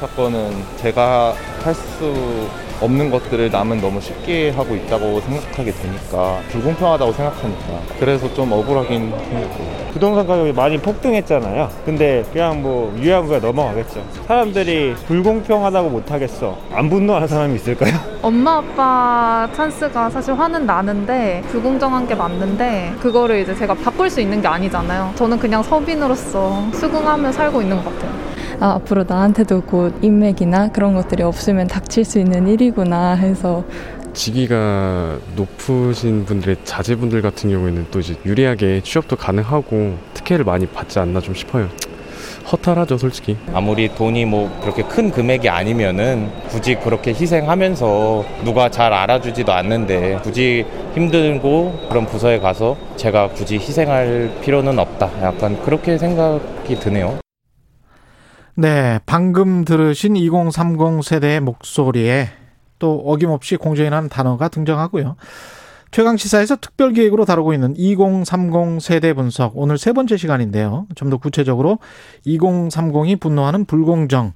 사건은 제가 할 수 없는 것들을 남은 너무 쉽게 하고 있다고 생각하게 되니까 불공평하다고 생각하니까 그래서 좀 억울하긴 생겼고 부동산 가격이 많이 폭등했잖아요. 근데 그냥 뭐 유야무야 넘어가겠죠. 사람들이 불공평하다고 못하겠어. 안 분노하는 사람이 있을까요? [laughs] 엄마 아빠 찬스가 사실 화는 나는데 불공정한 게 맞는데 그거를 이제 제가 바꿀 수 있는 게 아니잖아요. 저는 그냥 서민으로서 수긍하며 살고 있는 것 같아요. 아, 앞으로 나한테도 곧 인맥이나 그런 것들이 없으면 닥칠 수 있는 일이구나 해서 직위가 높으신 분들의 자제분들 같은 경우에는 또 이제 유리하게 취업도 가능하고 특혜를 많이 받지 않나 좀 싶어요. 허탈하죠, 솔직히. 아무리 돈이 뭐 그렇게 큰 금액이 아니면은 굳이 그렇게 희생하면서 누가 잘 알아주지도 않는데 굳이 힘들고 그런 부서에 가서 제가 굳이 희생할 필요는 없다. 약간 그렇게 생각이 드네요. 네, 방금 들으신 2030 세대의 목소리에 또 어김없이 공정이라는 단어가 등장하고요. 최강 시사에서 특별 기획으로 다루고 있는 2030 세대 분석 오늘 세 번째 시간인데요. 좀 더 구체적으로 2030이 분노하는 불공정,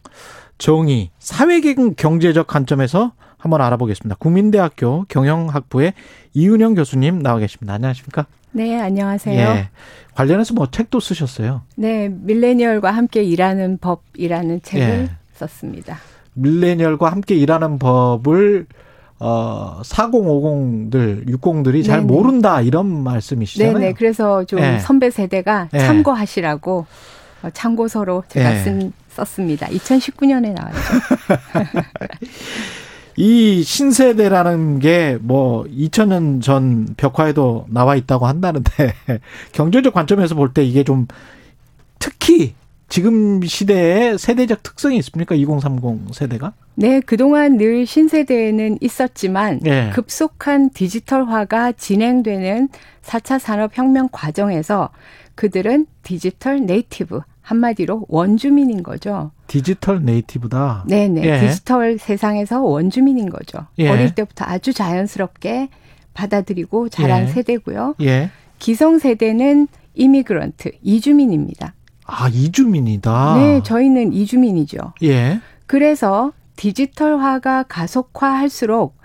정의, 사회 경제적 관점에서 한번 알아보겠습니다. 국민대학교 경영학부의 이은영 교수님 나와 계십니다. 안녕하십니까? 네, 안녕하세요. 예. 관련해서 뭐 책도 쓰셨어요? 네, 밀레니얼과 함께 일하는 법이라는 책을 예. 썼습니다. 밀레니얼과 함께 일하는 법을 어 4050들 60들이 잘 네네. 모른다 이런 말씀이시잖아요. 네, 그래서 좀 네. 선배 세대가 네. 참고하시라고 어, 참고서로 제가 네. 쓴 썼습니다. 2019년에 나왔죠. [laughs] 이 신세대라는 게 뭐 2000년 전 벽화에도 나와 있다고 한다는데 [laughs] 경제적 관점에서 볼 때 이게 좀 특히 지금 시대에 세대적 특성이 있습니까? 2030 세대가? 네, 그동안 늘 신세대에는 있었지만 네. 급속한 디지털화가 진행되는 4차 산업혁명 과정에서 그들은 디지털 native, 한마디로 원주민인 거죠. 디지털 native다. 네네. 예. 디지털 세상에서 원주민인 거죠. 예. 어릴 때부터 아주 자연스럽게 받아들이고 자란 예. 세대고요. 예. 기성 세대는 immigrant, 이주민입니다. 아, 이주민이다. 네, 저희는 이주민이죠. 예. 그래서 디지털화가 가속화할수록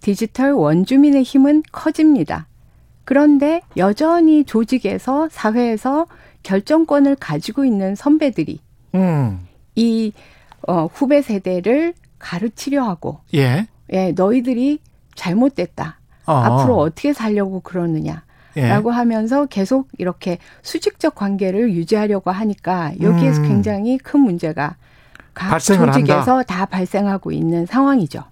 디지털 원주민의 힘은 커집니다. 그런데 여전히 조직에서 사회에서 결정권을 가지고 있는 선배들이 음. 이 어, 후배 세대를 가르치려 하고 예. 예, 너희들이 잘못됐다. 어. 앞으로 어떻게 살려고 그러느냐. 예. 라고 하면서 계속 이렇게 수직적 관계를 유지하려고 하니까 여기에서 음. 굉장히 큰 문제가 각 조직에서 한다. 다 발생하고 있는 상황이죠.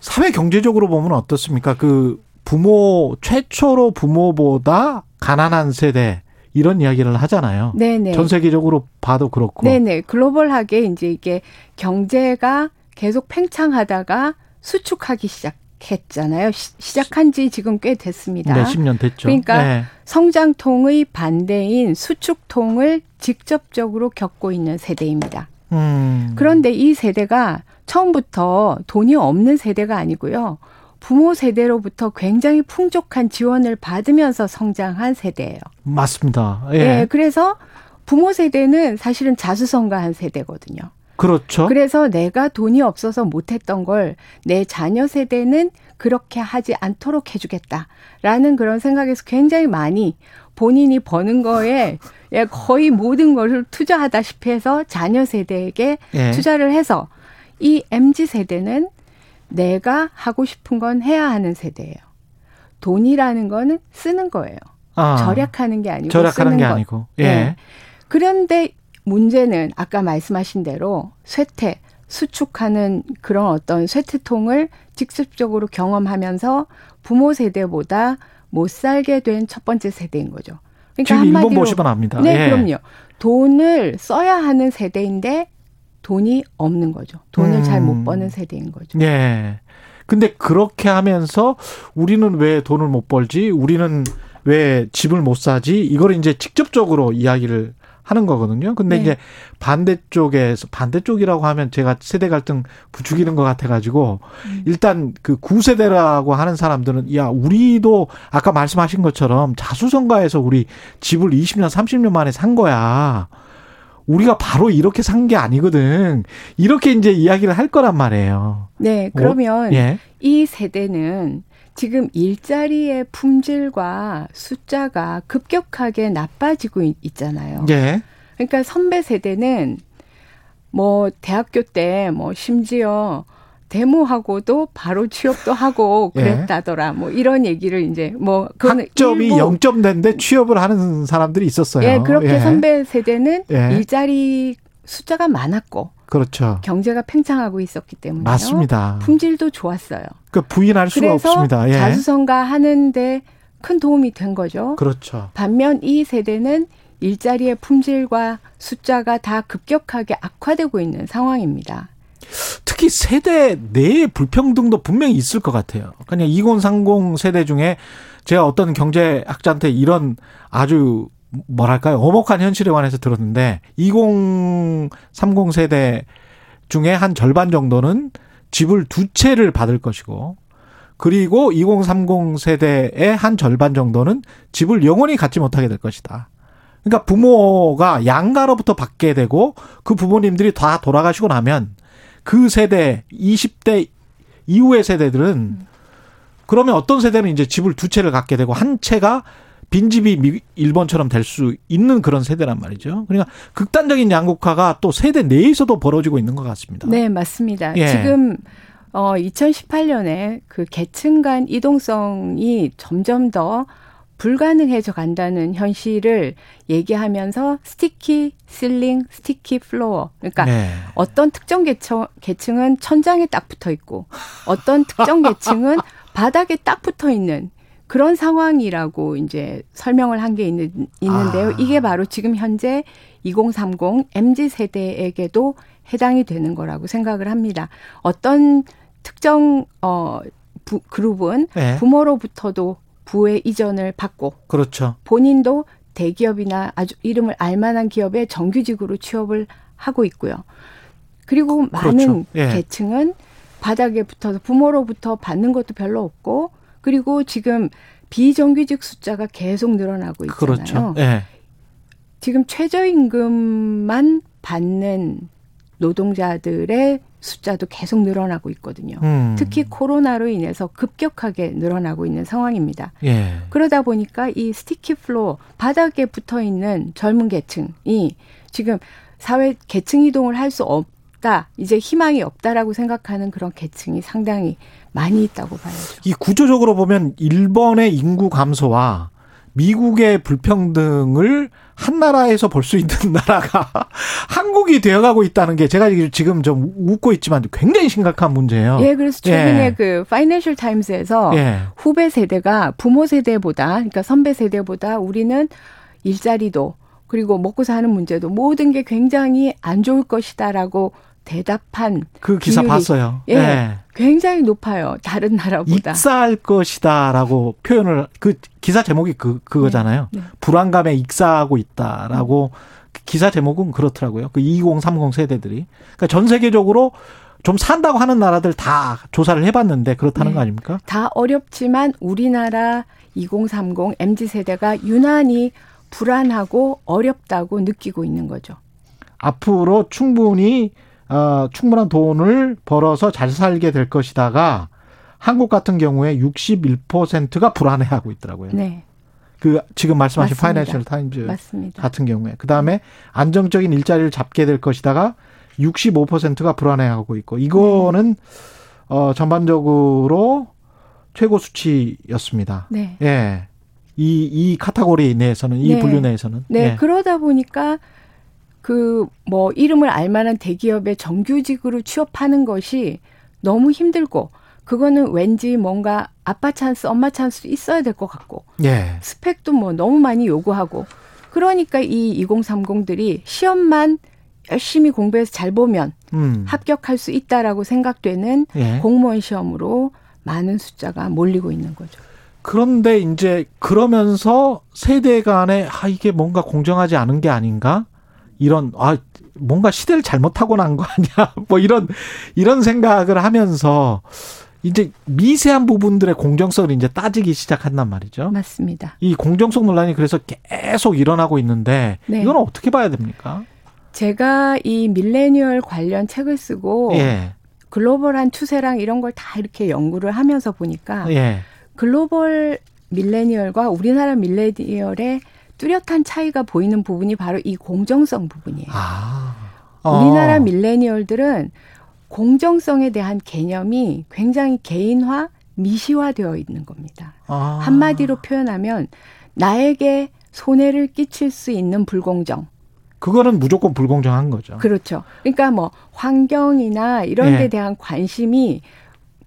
사회 경제적으로 보면 어떻습니까? 그 부모 최초로 부모보다 가난한 세대 이런 이야기를 하잖아요. 네네. 전 세계적으로 봐도 그렇고. 네네. 글로벌하게 이제 이게 경제가 계속 팽창하다가 수축하기 시작. 했잖아요. 시 작한 지 지금 꽤 됐습니다. 네, 10년 됐죠. 그러니까 네. 성장통의 반대인 수축통을 직접적으로 겪고 있는 세대입니다. 음. 그런데 이 세대가 처음부터 돈이 없는 세대가 아니고요. 부모 세대로부터 굉장히 풍족한 지원을 받으면서 성장한 세대예요. 맞습니다. 예. 네, 그래서 부모 세대는 사실은 자수성가한 세대거든요. 그렇죠. 그래서 내가 돈이 없어서 못했던 걸 내 자녀 세대는 그렇게 하지 않도록 해주겠다라는 그런 생각에서 굉장히 많이 본인이 버는 거에 거의 모든 것을 투자하다시피 해서 자녀 세대에게 예. 투자를 해서 이 MZ 세대는 내가 하고 싶은 건 해야 하는 세대예요. 돈이라는 거는 쓰는 거예요. 아, 절약하는 게 아니고 절약하는 쓰는 게 것. 아니고. 예. 네. 그런데 문제는 아까 말씀하신 대로 쇠퇴, 수축하는 그런 어떤 쇠퇴통을 직접적으로 경험하면서 부모 세대보다 못 살게 된 첫 번째 세대인 거죠. 그러니까 지금 한마디로 일본 보시면 압니다. 네, 예. 그럼요. 돈을 써야 하는 세대인데 돈이 없는 거죠. 돈을 음. 잘못 버는 세대인 거죠. 예. 근데 그렇게 하면서 우리는 왜 돈을 못 벌지? 우리는 왜 집을 못 사지? 이걸 이제 직접적으로 이야기를 하는 거거든요. 근데 네. 이제 반대쪽에서 반대쪽이라고 하면 제가 세대 갈등 부추기는 것 같아가지고 음. 일단 그 구세대라고 하는 사람들은 야 우리도 아까 말씀하신 것처럼 자수성가해서 우리 집을 20년 30년 만에 산 거야. 우리가 바로 이렇게 산 게 아니거든. 이렇게 이제 이야기를 할 거란 말이에요. 네, 그러면 어? 예. 이 세대는 지금 일자리의 품질과 숫자가 급격하게 나빠지고 있, 있잖아요. 예. 그러니까 선배 세대는 뭐 대학교 때 뭐 심지어 데모하고도 바로 취업도 하고 [laughs] 예. 그랬다더라. 뭐 이런 얘기를 이제 뭐 학점이 일부 0점 됐는데 취업을 하는 사람들이 있었어요. 예, 그렇게 예. 선배 세대는 예. 일자리 숫자가 많았고 그렇죠. 경제가 팽창하고 있었기 때문에 맞습니다. 품질도 좋았어요. 그 부인할 수가 없습니다. 예. 자수성가 하는데 큰 도움이 된 거죠. 그렇죠. 반면 이 세대는 일자리의 품질과 숫자가 다 급격하게 악화되고 있는 상황입니다. 특히 세대 내의 불평등도 분명히 있을 것 같아요. 그냥 2030 세대 중에 제가 어떤 경제학자한테 이런 아주 뭐랄까요 엄혹한 현실에 관해서 들었는데 2030 세대 중에 한 절반 정도는 집을 두 채를 받을 것이고 그리고 2030 세대의 한 절반 정도는 집을 영원히 갖지 못하게 될 것이다. 그러니까 부모가 양가로부터 받게 되고 그 부모님들이 다 돌아가시고 나면 그 세대 20대 이후의 세대들은 그러면 어떤 세대는 이제 집을 두 채를 갖게 되고 한 채가 빈집이 미- 일본처럼 될 수 있는 그런 세대란 말이죠. 그러니까 극단적인 양극화가 또 세대 내에서도 벌어지고 있는 것 같습니다. 네, 맞습니다. 예. 지금 어 2018년에 그 계층 간 이동성이 점점 더 불가능해져 간다는 현실을 얘기하면서 sticky ceiling, sticky floor. 그러니까 네. 어떤 특정 계층, 계층은 천장에 딱 붙어 있고 어떤 특정 계층은 바닥에 딱 붙어 있는 그런 상황이라고 이제 설명을 한 게 있는, 있는데요. 아. 이게 바로 지금 현재 2030 MZ 세대에게도 해당이 되는 거라고 생각을 합니다. 어떤 특정 어 부, 그룹은 네. 부모로부터도 부의 이전을 받고 그렇죠. 본인도 대기업이나 아주 이름을 알만한 기업에 정규직으로 취업을 하고 있고요. 그리고 많은 그렇죠. 예. 계층은 바닥에 붙어서 부모로부터 받는 것도 별로 없고 그리고 지금 비정규직 숫자가 계속 늘어나고 있잖아요. 그렇죠. 예. 지금 최저임금만 받는 노동자들의 숫자도 계속 늘어나고 있거든요. 음. 특히 코로나로 인해서 급격하게 늘어나고 있는 상황입니다. 예. 그러다 보니까 이 sticky floor 바닥에 붙어 있는 젊은 계층이 지금 사회 계층 이동을 할 수 없다. 이제 희망이 없다라고 생각하는 그런 계층이 상당히 많이 있다고 봐야죠. 이 구조적으로 보면 일본의 인구 감소와 미국의 불평등을 한 나라에서 볼 수 있는 [laughs] 나라가 한국이 되어가고 있다는 게 제가 지금 좀 웃고 있지만 굉장히 심각한 문제예요. 예, 그래서 최근에 예. 그 파이낸셜 타임스에서 예. 후배 세대가 부모 세대보다 그러니까 선배 세대보다 우리는 일자리도 그리고 먹고 사는 문제도 모든 게 굉장히 안 좋을 것이다라고 대답한 그 기사 비율이, 봤어요. 예, 예. 굉장히 높아요. 다른 나라보다. 익사할 것이다라고 표현을 그 기사 제목이 그 그거잖아요. 네, 네. 불안감에 익사하고 있다라고 기사 제목은 그렇더라고요. 그 2030 세대들이 그러니까 전 세계적으로 좀 산다고 하는 나라들 다 조사를 해봤는데 그렇다는 네. 거 아닙니까? 다 어렵지만 우리나라 2030 MZ 세대가 유난히 불안하고 어렵다고 느끼고 있는 거죠. 앞으로 충분히 어, 충분한 돈을 벌어서 잘 살게 될 것이다가 한국 같은 경우에 61%가 불안해하고 있더라고요. 네. 그 지금 말씀하신. 파이낸셜 타임즈 맞습니다. 같은 경우에 그 다음에 안정적인 일자리를 잡게 될 것이다가 65%가 불안해하고 있고 이거는 어 전반적으로 최고 수치였습니다. 네. 예. 이, 이 카테고리 내에서는, 이 네. 분류 내에서는. 네, 예. 그러다 보니까 그 뭐 이름을 알만한 대기업에 정규직으로 취업하는 것이 너무 힘들고 그거는 왠지 뭔가 아빠 찬스, 엄마 찬스 있어야 될 것 같고 예. 스펙도 뭐 너무 많이 요구하고 그러니까 이 2030들이 시험만 열심히 공부해서 잘 보면 음. 합격할 수 있다라고 생각되는 예. 공무원 시험으로 많은 숫자가 몰리고 있는 거죠. 그런데 이제 그러면서 세대 간에 아 이게 뭔가 공정하지 않은 게 아닌가? 이런 아 뭔가 시대를 잘못 타고 난 거 아니야? [laughs] 뭐 이런 이런 생각을 하면서 이제 미세한 부분들의 공정성을 이제 따지기 시작한단 말이죠. 맞습니다. 이 공정성 논란이 그래서 계속 일어나고 있는데 네. 이건 어떻게 봐야 됩니까? 제가 이 밀레니얼 관련 책을 쓰고 예. 글로벌한 추세랑 이런 걸 다 이렇게 연구를 하면서 보니까 예. 글로벌 밀레니얼과 우리나라 밀레니얼의 뚜렷한 차이가 보이는 부분이 바로 이 공정성 부분이에요. 어. 우리나라 밀레니얼들은 공정성에 대한 개념이 굉장히 개인화, 미시화되어 있는 겁니다. 아. 한마디로 표현하면 나에게 손해를 끼칠 수 있는 불공정. 그거는 무조건 불공정한 거죠. 그렇죠. 그러니까 뭐 환경이나 이런 예. 데 대한 관심이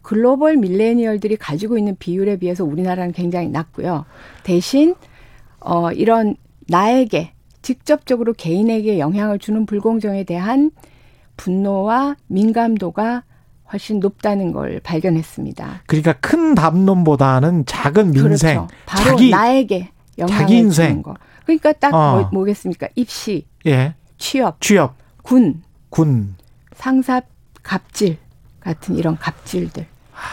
글로벌 밀레니얼들이 가지고 있는 비율에 비해서 우리나라는 굉장히 낮고요. 대신 어 이런 나에게 직접적으로 개인에게 영향을 주는 불공정에 대한 분노와 민감도가 훨씬 높다는 걸 발견했습니다. 그러니까 큰 담론보다는 작은 민생, 그렇죠. 바로 자기 나에게 영향을 자기 인생. 주는 거. 그러니까 딱 어. 뭐, 뭐겠습니까? 입시, 예, 취업, 취업, 군, 군, 상사 갑질 같은 이런 갑질들.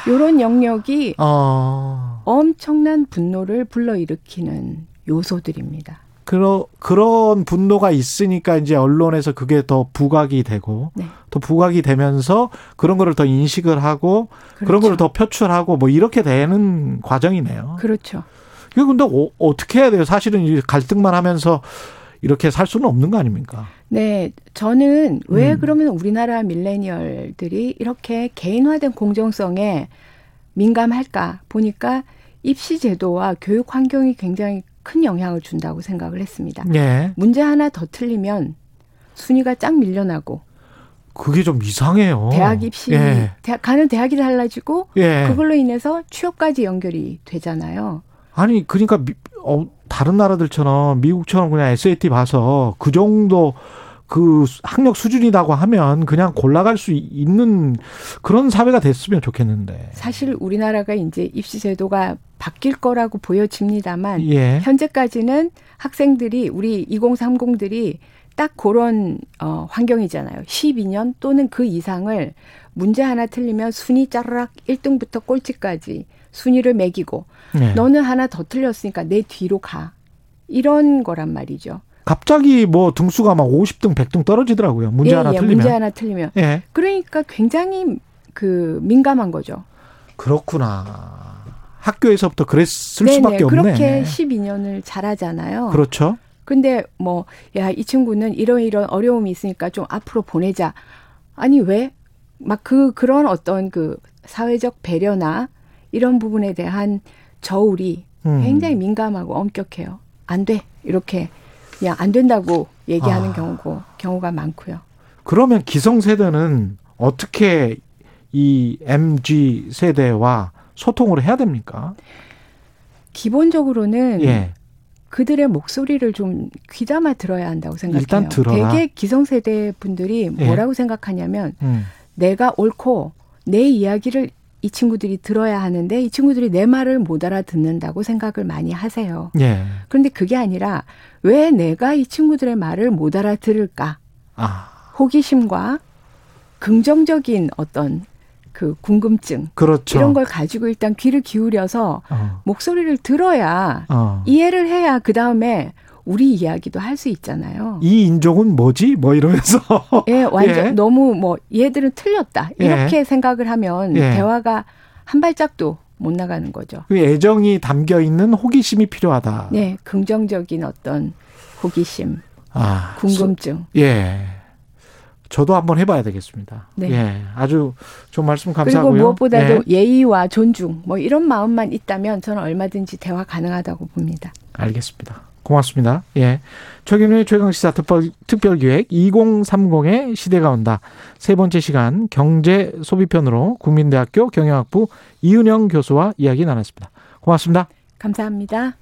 요런 영역이 어, 엄청난 분노를 불러일으키는 요소들입니다. 그러, 그런 분노가 있으니까 이제 언론에서 그게 더 부각이 되고 네. 더 부각이 되면서 그런 거를 더 인식을 하고 그런 그렇죠. 거를 더 표출하고 뭐 이렇게 되는 과정이네요. 그렇죠. 이게 근데 어, 어떻게 해야 돼요? 사실은 이 갈등만 하면서 이렇게 살 수는 없는 거 아닙니까? 네, 저는 왜 음. 그러면 우리나라 밀레니얼들이 이렇게 개인화된 공정성에 민감할까 보니까 입시 제도와 교육 환경이 굉장히 큰 영향을 준다고 생각을 했습니다. 예. 문제 하나 더 틀리면 순위가 쫙 밀려나고 그게 좀 이상해요. 대학 입시 예. 대학 가는 대학이 달라지고 예. 그걸로 인해서 취업까지 연결이 되잖아요. 아니 그러니까 미, 어, 다른 나라들처럼 미국처럼 그냥 SAT 봐서 그 정도 그 학력 수준이라고 하면 그냥 골라갈 수 있는 그런 사회가 됐으면 좋겠는데. 사실 우리나라가 이제 입시 제도가 바뀔 거라고 보여집니다만 예. 현재까지는 학생들이 우리 2030들이 딱 그런 어, 환경이잖아요. 12년 또는 그 이상을 문제 하나 틀리면 순위 짜르락 1등부터 꼴찌까지 순위를 매기고 네. 너는 하나 더 틀렸으니까 내 뒤로 가. 이런 거란 말이죠. 갑자기 뭐 등수가 막 50등, 100등 떨어지더라고요. 문제 예, 하나 예, 틀리면. 문제 하나 틀리면. 예. 그러니까 굉장히 그 민감한 거죠. 그렇구나. 학교에서부터 그랬을 네네, 수밖에 없네. 그렇게 12년을 잘하잖아요. 그렇죠. 근데 뭐, 야, 이 친구는 이런 이런 어려움이 있으니까 좀 앞으로 보내자. 아니, 왜? 막 그, 그런 어떤 그 사회적 배려나 이런 부분에 대한 저울이 음. 굉장히 민감하고 엄격해요. 안 돼. 이렇게 그냥 안 된다고 얘기하는 아. 경우고, 경우가 많고요. 그러면 기성 세대는 어떻게 이 MG 세대와 소통을 해야 됩니까? 기본적으로는 예. 그들의 목소리를 좀 귀담아 들어야 한다고 생각해요. 일단 들어라. 되게 기성세대 분들이 예. 뭐라고 생각하냐면 음. 내가 옳고 내 이야기를 이 친구들이 들어야 하는데 이 친구들이 내 말을 못 알아듣는다고 생각을 많이 하세요. 예. 그런데 그게 아니라 왜 내가 이 친구들의 말을 못 알아들을까? 아. 호기심과 긍정적인 어떤 그 궁금증 그렇죠. 이런 걸 가지고 일단 귀를 기울여서 어. 목소리를 들어야 어. 이해를 해야 그 다음에 우리 이야기도 할 수 있잖아요. 이 인종은 뭐지? 뭐 이러면서. [laughs] 예, 완전 예. 너무 뭐 얘들은 틀렸다 예. 이렇게 생각을 하면 예. 대화가 한 발짝도 못 나가는 거죠. 그 애정이 담겨 있는 호기심이 필요하다. 네, 긍정적인 어떤 호기심, 아, 궁금증. 예. 저도 한번 해봐야 되겠습니다. 네. 예. 아주 좋은 말씀 감사하고요. 그리고 무엇보다도 예. 예의와 존중 뭐 이런 마음만 있다면 저는 얼마든지 대화 가능하다고 봅니다. 알겠습니다. 고맙습니다. 예. 최경영의 최강시사 특별, 특별기획 2030의 시대가 온다. 세 번째 시간 경제 소비편으로 국민대학교 경영학부 이은영 교수와 이야기 나눴습니다. 고맙습니다. 감사합니다.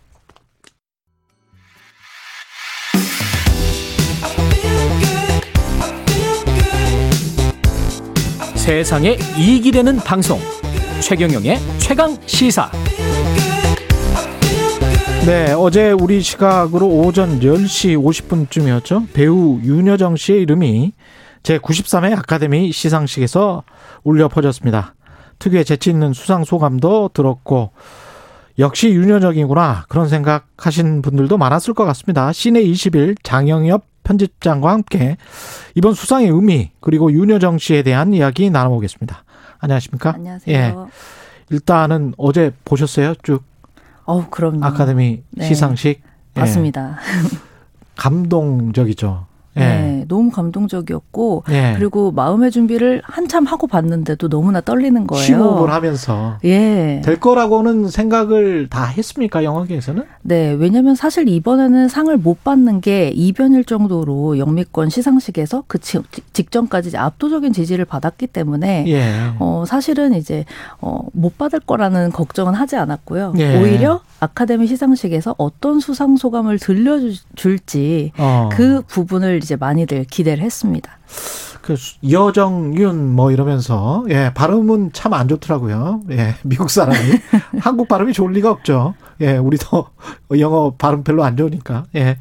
세상에 이익이 되는 방송 최경영의 최강 시사 네, 어제 우리 시각으로 오전 10시 50분쯤이었죠. 배우 윤여정 씨의 이름이 제93회 아카데미 시상식에서 울려 퍼졌습니다. 특유의 재치 있는 수상 소감도 들었고 역시 윤여정이구나 그런 생각하신 분들도 많았을 것 같습니다. 시내 20일 장영엽 편집장과 함께 이번 수상의 의미 그리고 윤여정 씨에 대한 이야기 나눠보겠습니다. 안녕하십니까? 안녕하세요. 예. 일단은 어제 보셨어요? 쭉. 어우, 그럼요. 아카데미 네. 시상식. 예. 맞습니다. 감동적이죠. 예. 네, 너무 감동적이었고 예. 그리고 마음의 준비를 한참 하고 봤는데도 너무나 떨리는 거예요. 심호흡을 하면서 예. 될 거라고는 생각을 다 했습니까 영화계에서는? 네, 왜냐면 사실 이번에는 상을 못 받는 게 이변일 정도로 영미권 시상식에서 그 지- 직전까지 압도적인 지지를 받았기 때문에 예. 어, 사실은 이제 어, 못 받을 거라는 걱정은 하지 않았고요. 예. 오히려 아카데미 시상식에서 어떤 수상 소감을 들려줄지 어. 그 부분을 이제 많이들 기대를 했습니다. 그 수- 여정윤 뭐 이러면서 예 발음은 참 안 좋더라고요. 예 미국 사람이 [laughs] 한국 발음이 좋을 리가 없죠. 예 우리도 영어 발음 별로 안 좋으니까 예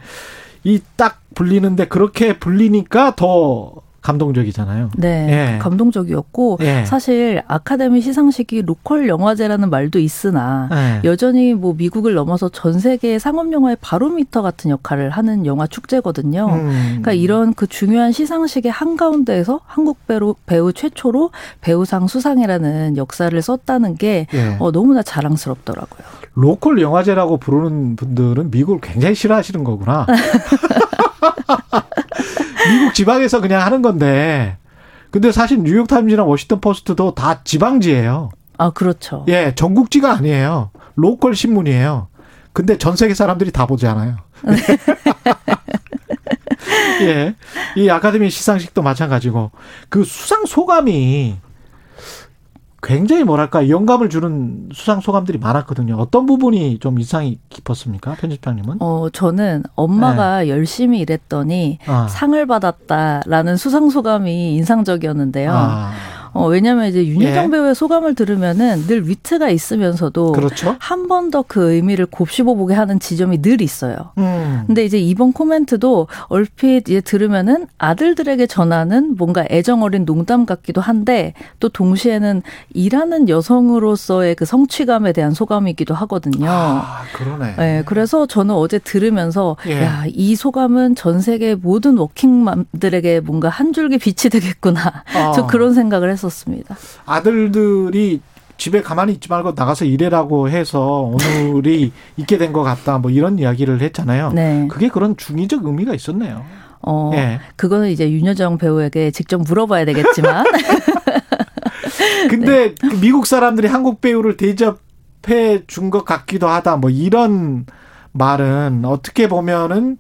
이 딱 불리는데 그렇게 불리니까 더 감동적이잖아요. 네, 예. 감동적이었고 예. 사실 아카데미 시상식이 로컬 영화제라는 말도 있으나 예. 여전히 뭐 미국을 넘어서 전 세계 상업 영화의 바로미터 같은 역할을 하는 영화 축제거든요. 음. 그러니까 이런 그 중요한 시상식의 한 가운데에서 한국 배우 배우 최초로 배우상 수상이라는 역사를 썼다는 게 예. 어, 너무나 자랑스럽더라고요. 로컬 영화제라고 부르는 분들은 미국을 굉장히 싫어하시는 거구나. [laughs] [laughs] 미국 지방에서 그냥 하는 건데. 근데 사실 뉴욕타임즈나 워싱턴 포스트도 다 지방지예요. 아 그렇죠. 예, 전국지가 아니에요. 로컬 신문이에요. 근데 전 세계 사람들이 다 보잖아요. [laughs] [laughs] 예. 이 아카데미 시상식도 마찬가지고 그 수상 소감이 굉장히 뭐랄까 영감을 주는 수상 소감들이 많았거든요. 어떤 부분이 좀 인상이 깊었습니까, 편집장님은? 어, 저는 엄마가 열심히 일했더니 네. 아. 상을 받았다라는 수상 소감이 인상적이었는데요. 아. 어, 왜냐면 이제 윤여정 예. 배우의 소감을 들으면은 늘 위트가 있으면서도 그렇죠. 한번 더 그 의미를 곱씹어 보게 하는 지점이 늘 있어요. 음. 근데 이제 이번 코멘트도 얼핏 이제 들으면은 아들들에게 전하는 뭔가 애정 어린 농담 같기도 한데 또 동시에는 일하는 여성으로서의 그 성취감에 대한 소감이기도 하거든요. 아, 그러네. 네, 그래서 저는 어제 들으면서 예. 야, 이 소감은 전 세계 모든 워킹맘들에게 뭔가 한 줄기 빛이 되겠구나. 어. [laughs] 저 그런 생각을 했 었습니다. 아들들이 집에 가만히 있지 말고 나가서 일해라고 해서 오늘이 [laughs] 있게 된 것 같다. 뭐 이런 이야기를 했잖아요. 네. 그게 그런 중의적 의미가 있었네요. 어, 예. 그거는 이제 윤여정 배우에게 직접 물어봐야 되겠지만. [laughs] 근데 그 미국 사람들이 한국 배우를 대접해 준 것 같기도 하다. 뭐 이런 말은 어떻게 보면은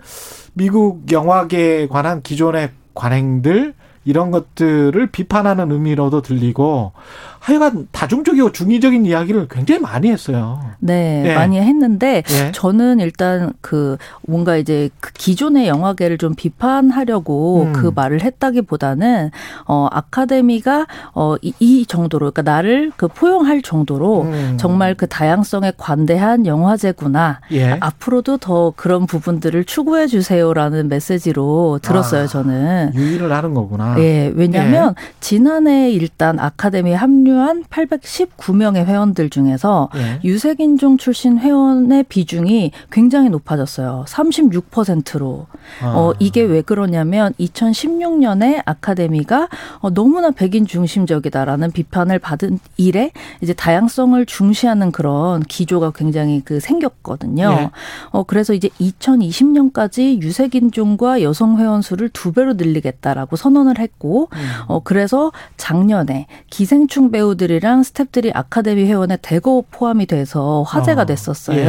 미국 영화계에 관한 기존의 관행들 이런 것들을 비판하는 의미로도 들리고 하여간 다중적이고 중의적인 이야기를 굉장히 많이 했어요. 네, 예. 많이 했는데 예. 저는 일단 그 뭔가 이제 그 기존의 영화계를 좀 비판하려고 음. 그 말을 했다기보다는 어 아카데미가 어이 이 정도로 그러니까 나를 그 포용할 정도로 음. 정말 그 다양성에 관대한 영화제구나. 예. 앞으로도 더 그런 부분들을 추구해 주세요라는 메시지로 들었어요, 아, 저는. 유의를 하는 거구나. 예, 왜냐하면 지난해 일단 아카데미에 합류한 819명의 회원들 중에서 예. 유색인종 출신 회원의 비중이 굉장히 높아졌어요. 36%로. 아. 어, 이게 왜 그러냐면 2016년에 아카데미가 어, 너무나 백인 중심적이다라는 비판을 받은 이래 이제 다양성을 중시하는 그런 기조가 굉장히 그 생겼거든요. 예. 어, 그래서 이제 2020년까지 유색인종과 여성 회원 수를 두 배로 늘리겠다라고 선언을 했고, 음. 어, 그래서 작년에 기생충 배우들이랑 스탭들이 아카데미 회원에 대거 포함이 돼서 화제가 어, 됐었어요. 예.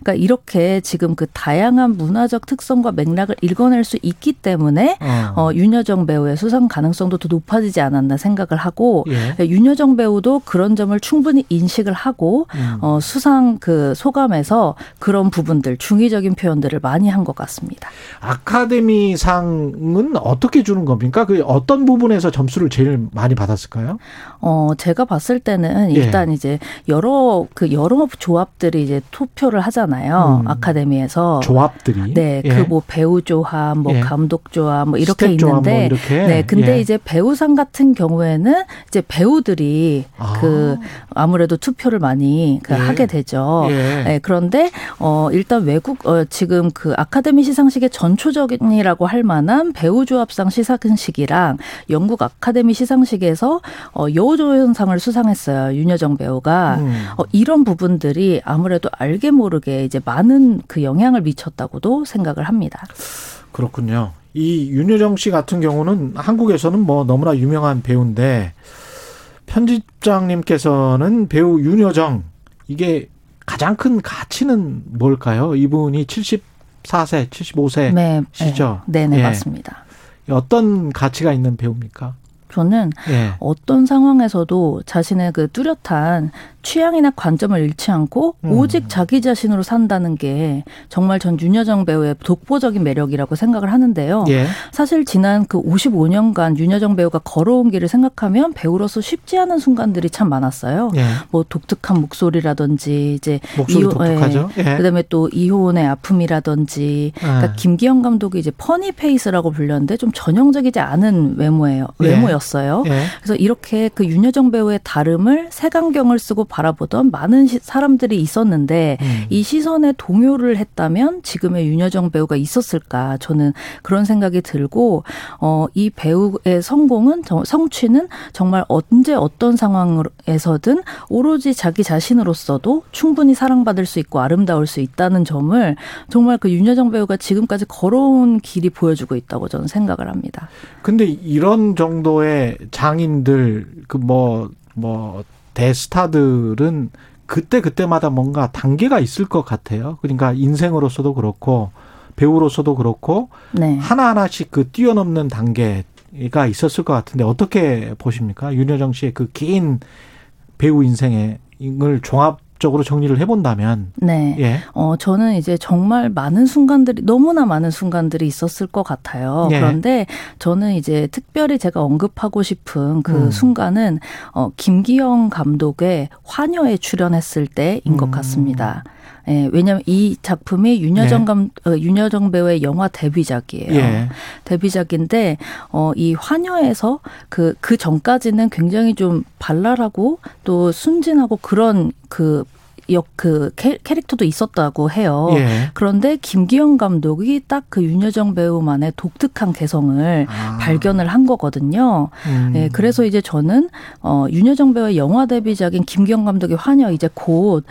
그러니까 이렇게 지금 그 다양한 문화적 특성과 맥락을 읽어낼 수 있기 때문에 어. 어, 윤여정 배우의 수상 가능성도 더 높아지지 않았나 생각을 하고 예. 윤여정 배우도 그런 점을 충분히 인식을 하고 음. 어, 수상 그 소감에서 그런 부분들 중의적인 표현들을 많이 한 것 같습니다. 아카데미 상은 어떻게 주는 겁니까? 그 어떤 부분에서 점수를 제일 많이 받았을까요? 어, 제가 봤을 때는 예. 일단 이제 여러 그 여러 조합들이 이제 투표를 하잖아요. 음. 아카데미에서. 조합들이. 네, 예. 그뭐 배우 조합, 뭐 예. 감독 조합, 뭐 이렇게 조합 있는데, 뭐 이렇게. 네, 근데 예. 이제 배우상 같은 경우에는 이제 배우들이 아. 그 아무래도 투표를 많이 그 예. 하게 되죠. 예. 예, 그런데 어 일단 외국 어 지금 그 아카데미 시상식의 전초적이라고 할 만한 배우 조합상 시상식이랑 영국 아카데미 시상식에서 어 여우조연상을 수상했어요. 윤여정 배우가 음. 어 이런 부분들이 아무래도 알게 모르게 이제 많은 그 영향을 미쳤다고도 생각을 합니다. 그렇군요. 이 윤여정 씨 같은 경우는 한국에서는 뭐 너무나 유명한 배우인데 편집장님께서는 배우 윤여정 이게 가장 큰 가치는 뭘까요? 이분이 74세, 75세 네, 시죠. 네, 네, 예. 맞습니다. 어떤 가치가 있는 배우입니까? 저는 예. 어떤 상황에서도 자신의 그 뚜렷한 취향이나 관점을 잃지 않고 음. 오직 자기 자신으로 산다는 게 정말 전 윤여정 배우의 독보적인 매력이라고 생각을 하는데요. 예. 사실 지난 그 55년간 윤여정 배우가 걸어온 길을 생각하면 배우로서 쉽지 않은 순간들이 참 많았어요. 예. 뭐 독특한 목소리라든지 이제 목소리 독특하죠. 예. 예. 그다음에 또 이혼의 아픔이라든지 그러니까 예. 김기영 감독이 이제 funny face라고 불렸는데 좀 전형적이지 않은 외모예요. 예. 외모였어요. 예. 그래서 이렇게 그 윤여정 배우의 다름을 색안경을 쓰고 바라보던 많은 시- 사람들이 있었는데 음. 이 시선에 동요를 했다면 지금의 윤여정 배우가 있었을까 저는 그런 생각이 들고 어 이 배우의 성공은 저- 성취는 정말 언제 어떤 상황에서든 오로지 자기 자신으로서도 충분히 사랑받을 수 있고 아름다울 수 있다는 점을 정말 그 윤여정 배우가 지금까지 걸어온 길이 보여주고 있다고 저는 생각을 합니다. 근데 이런 정도의 장인들 그뭐뭐 대스타들은 그때 그때마다 뭔가 단계가 있을 것 같아요. 그러니까 인생으로서도 그렇고 배우로서도 그렇고 네. 하나 하나씩 그 뛰어넘는 단계가 있었을 것 같은데 어떻게 보십니까? 윤여정 씨의 그 긴 배우 인생을 종합 적으로 정리를 해본다면 네. 예. 어, 저는 이제 정말 많은 순간들이, 너무나 많은 순간들이 있었을 것 같아요. 예. 그런데 저는 이제 특별히 제가 언급하고 싶은 그 음. 순간은, 어, 김기영 감독의 화녀에 출연했을 때인 음. 것 같습니다. 예, 왜냐면 이 작품이 윤여정 네. 감, 어, 윤여정 배우의 영화 데뷔작이에요. 예. 데뷔작인데 어 이 화녀에서 그그 전까지는 굉장히 좀 발랄하고 또 순진하고 그런 그 역그 캐릭터도 있었다고 해요. 예. 그런데 김기영 감독이 딱 그 윤여정 배우만의 독특한 개성을 발견을 한 거거든요. 아. 음. 예, 그래서 이제 저는 어 윤여정 배우의 영화 데뷔작인 김기영 감독의 화녀 이제 곧어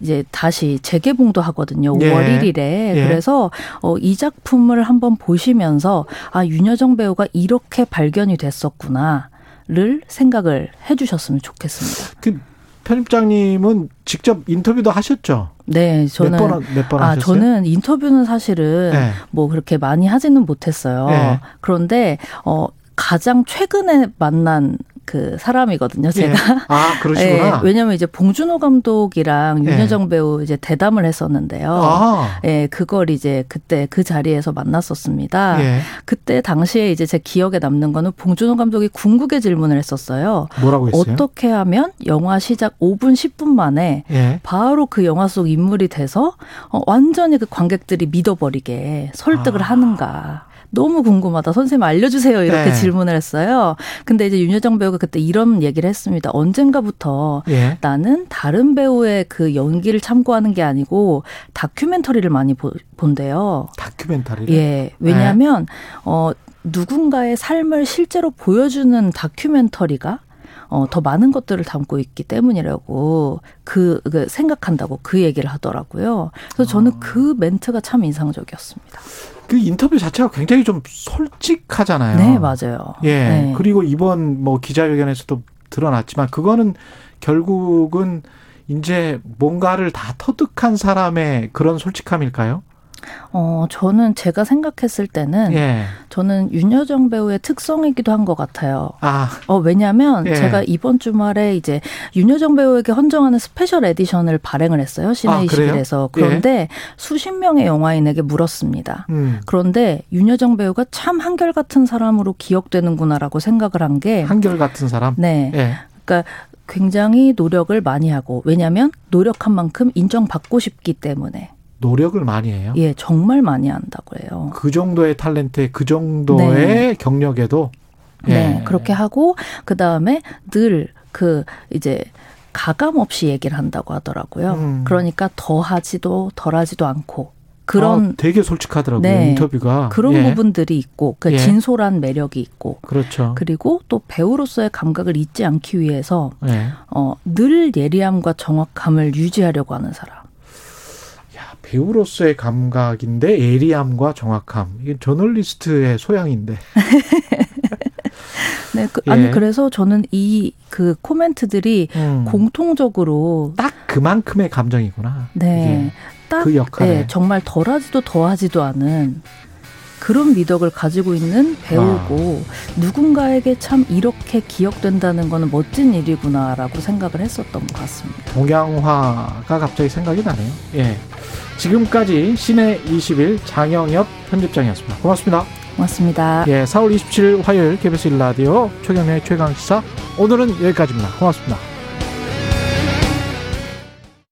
이제 다시 재개봉도 하거든요. 예. 5월 1일에. 예. 그래서 어이 작품을 한번 보시면서 아 윤여정 배우가 이렇게 발견이 됐었구나 를 생각을 해주셨으면 좋겠습니다. 그 편집장님은 직접 인터뷰도 하셨죠? 네, 저는 몇 번, 몇번 아, 하셨어요? 저는 인터뷰는 사실은 네. 뭐 그렇게 많이 하지는 못했어요. 네. 그런데 어 가장 최근에 만난 그 사람이거든요, 제가. 예. 아, 그러시구나. 예, 왜냐면 이제 봉준호 감독이랑 예. 윤여정 배우 이제 대담을 했었는데요. 아. 예, 그걸 이제 그때 그 자리에서 만났었습니다. 예. 그때 당시에 이제 제 기억에 남는 거는 봉준호 감독이 궁극의 질문을 했었어요. 뭐라고 했어요? 어떻게 하면 영화 시작 5분 10분 만에 예. 바로 그 영화 속 인물이 돼서 어, 완전히 그 관객들이 믿어버리게 설득을 하는가. 너무 궁금하다. 선생님 알려주세요. 이렇게 아. 네. 질문을 했어요. 근데 이제 윤여정 배우가 그때 이런 얘기를 했습니다. 언젠가부터 예. 나는 다른 배우의 그 연기를 참고하는 게 아니고 다큐멘터리를 많이 보, 본대요. 다큐멘터리를? 예. 왜냐하면 어 누군가의 삶을 실제로 보여주는 다큐멘터리가 어, 더 많은 것들을 담고 있기 때문이라고 그, 그 생각한다고 그 얘기를 하더라고요. 그래서 저는 아. 그 멘트가 참 인상적이었습니다. 그 인터뷰 자체가 굉장히 좀 솔직하잖아요. 네, 맞아요. 예. 네. 그리고 이번 뭐 기자회견에서도 드러났지만 그거는 결국은 이제 뭔가를 다 터득한 사람의 그런 솔직함일까요? 어, 저는 제가 생각했을 때는 예. 저는 윤여정 배우의 특성이기도 한 것 같아요. 아. 어, 왜냐면 예. 제가 이번 주말에 이제 윤여정 배우에게 헌정하는 special edition을 발행을 했어요. 아, 씨네 그래요? 21에서. 그런데 수십 명의 영화인에게 물었습니다. 음. 그런데 윤여정 배우가 참 한결같은 사람으로 기억되는구나라고 생각을 한 게 한결 같은 사람? 네. 예. 그러니까 굉장히 노력을 많이 하고 왜냐하면 노력한 만큼 인정받고 싶기 때문에 노력을 많이 해요. 예 정말 많이 한다고 해요. 그 정도의 탤런트에 그 정도의 네. 경력에도 예. 네, 그렇게 하고 그 다음에 늘 그 이제 가감 없이 얘기를 한다고 하더라고요. 음. 그러니까 더 하지도 덜 하지도 않고 그런 아, 되게 솔직하더라고요 네. 인터뷰가 그런 예. 부분들이 있고 그 예. 진솔한 매력이 있고 그렇죠. 그리고 또 배우로서의 감각을 잊지 않기 위해서 예. 어, 늘 예리함과 정확함을 유지하려고 하는 사람. 배우로서의 감각인데 예리함과 정확함 이게 저널리스트의 소양인데 [laughs] 네, 그, 예. 아니 그래서 저는 이 그 코멘트들이 음. 공통적으로 딱 그만큼의 감정이구나. 네, 이게. 딱그 역할에. 네, 정말 덜하지도 더하지도 않은 그런 미덕을 가지고 있는 배우고 아. 누군가에게 참 이렇게 기억된다는 거는 멋진 일이구나라고 생각을 했었던 것 같습니다. 동양화가 갑자기 생각이 나네요. 예. 지금까지 시내 20일 장영엽 편집장이었습니다. 고맙습니다. 고맙습니다. 예, 4월 27일 화요일 KBS 1라디오 최경련의 최강시사 오늘은 여기까지입니다. 고맙습니다.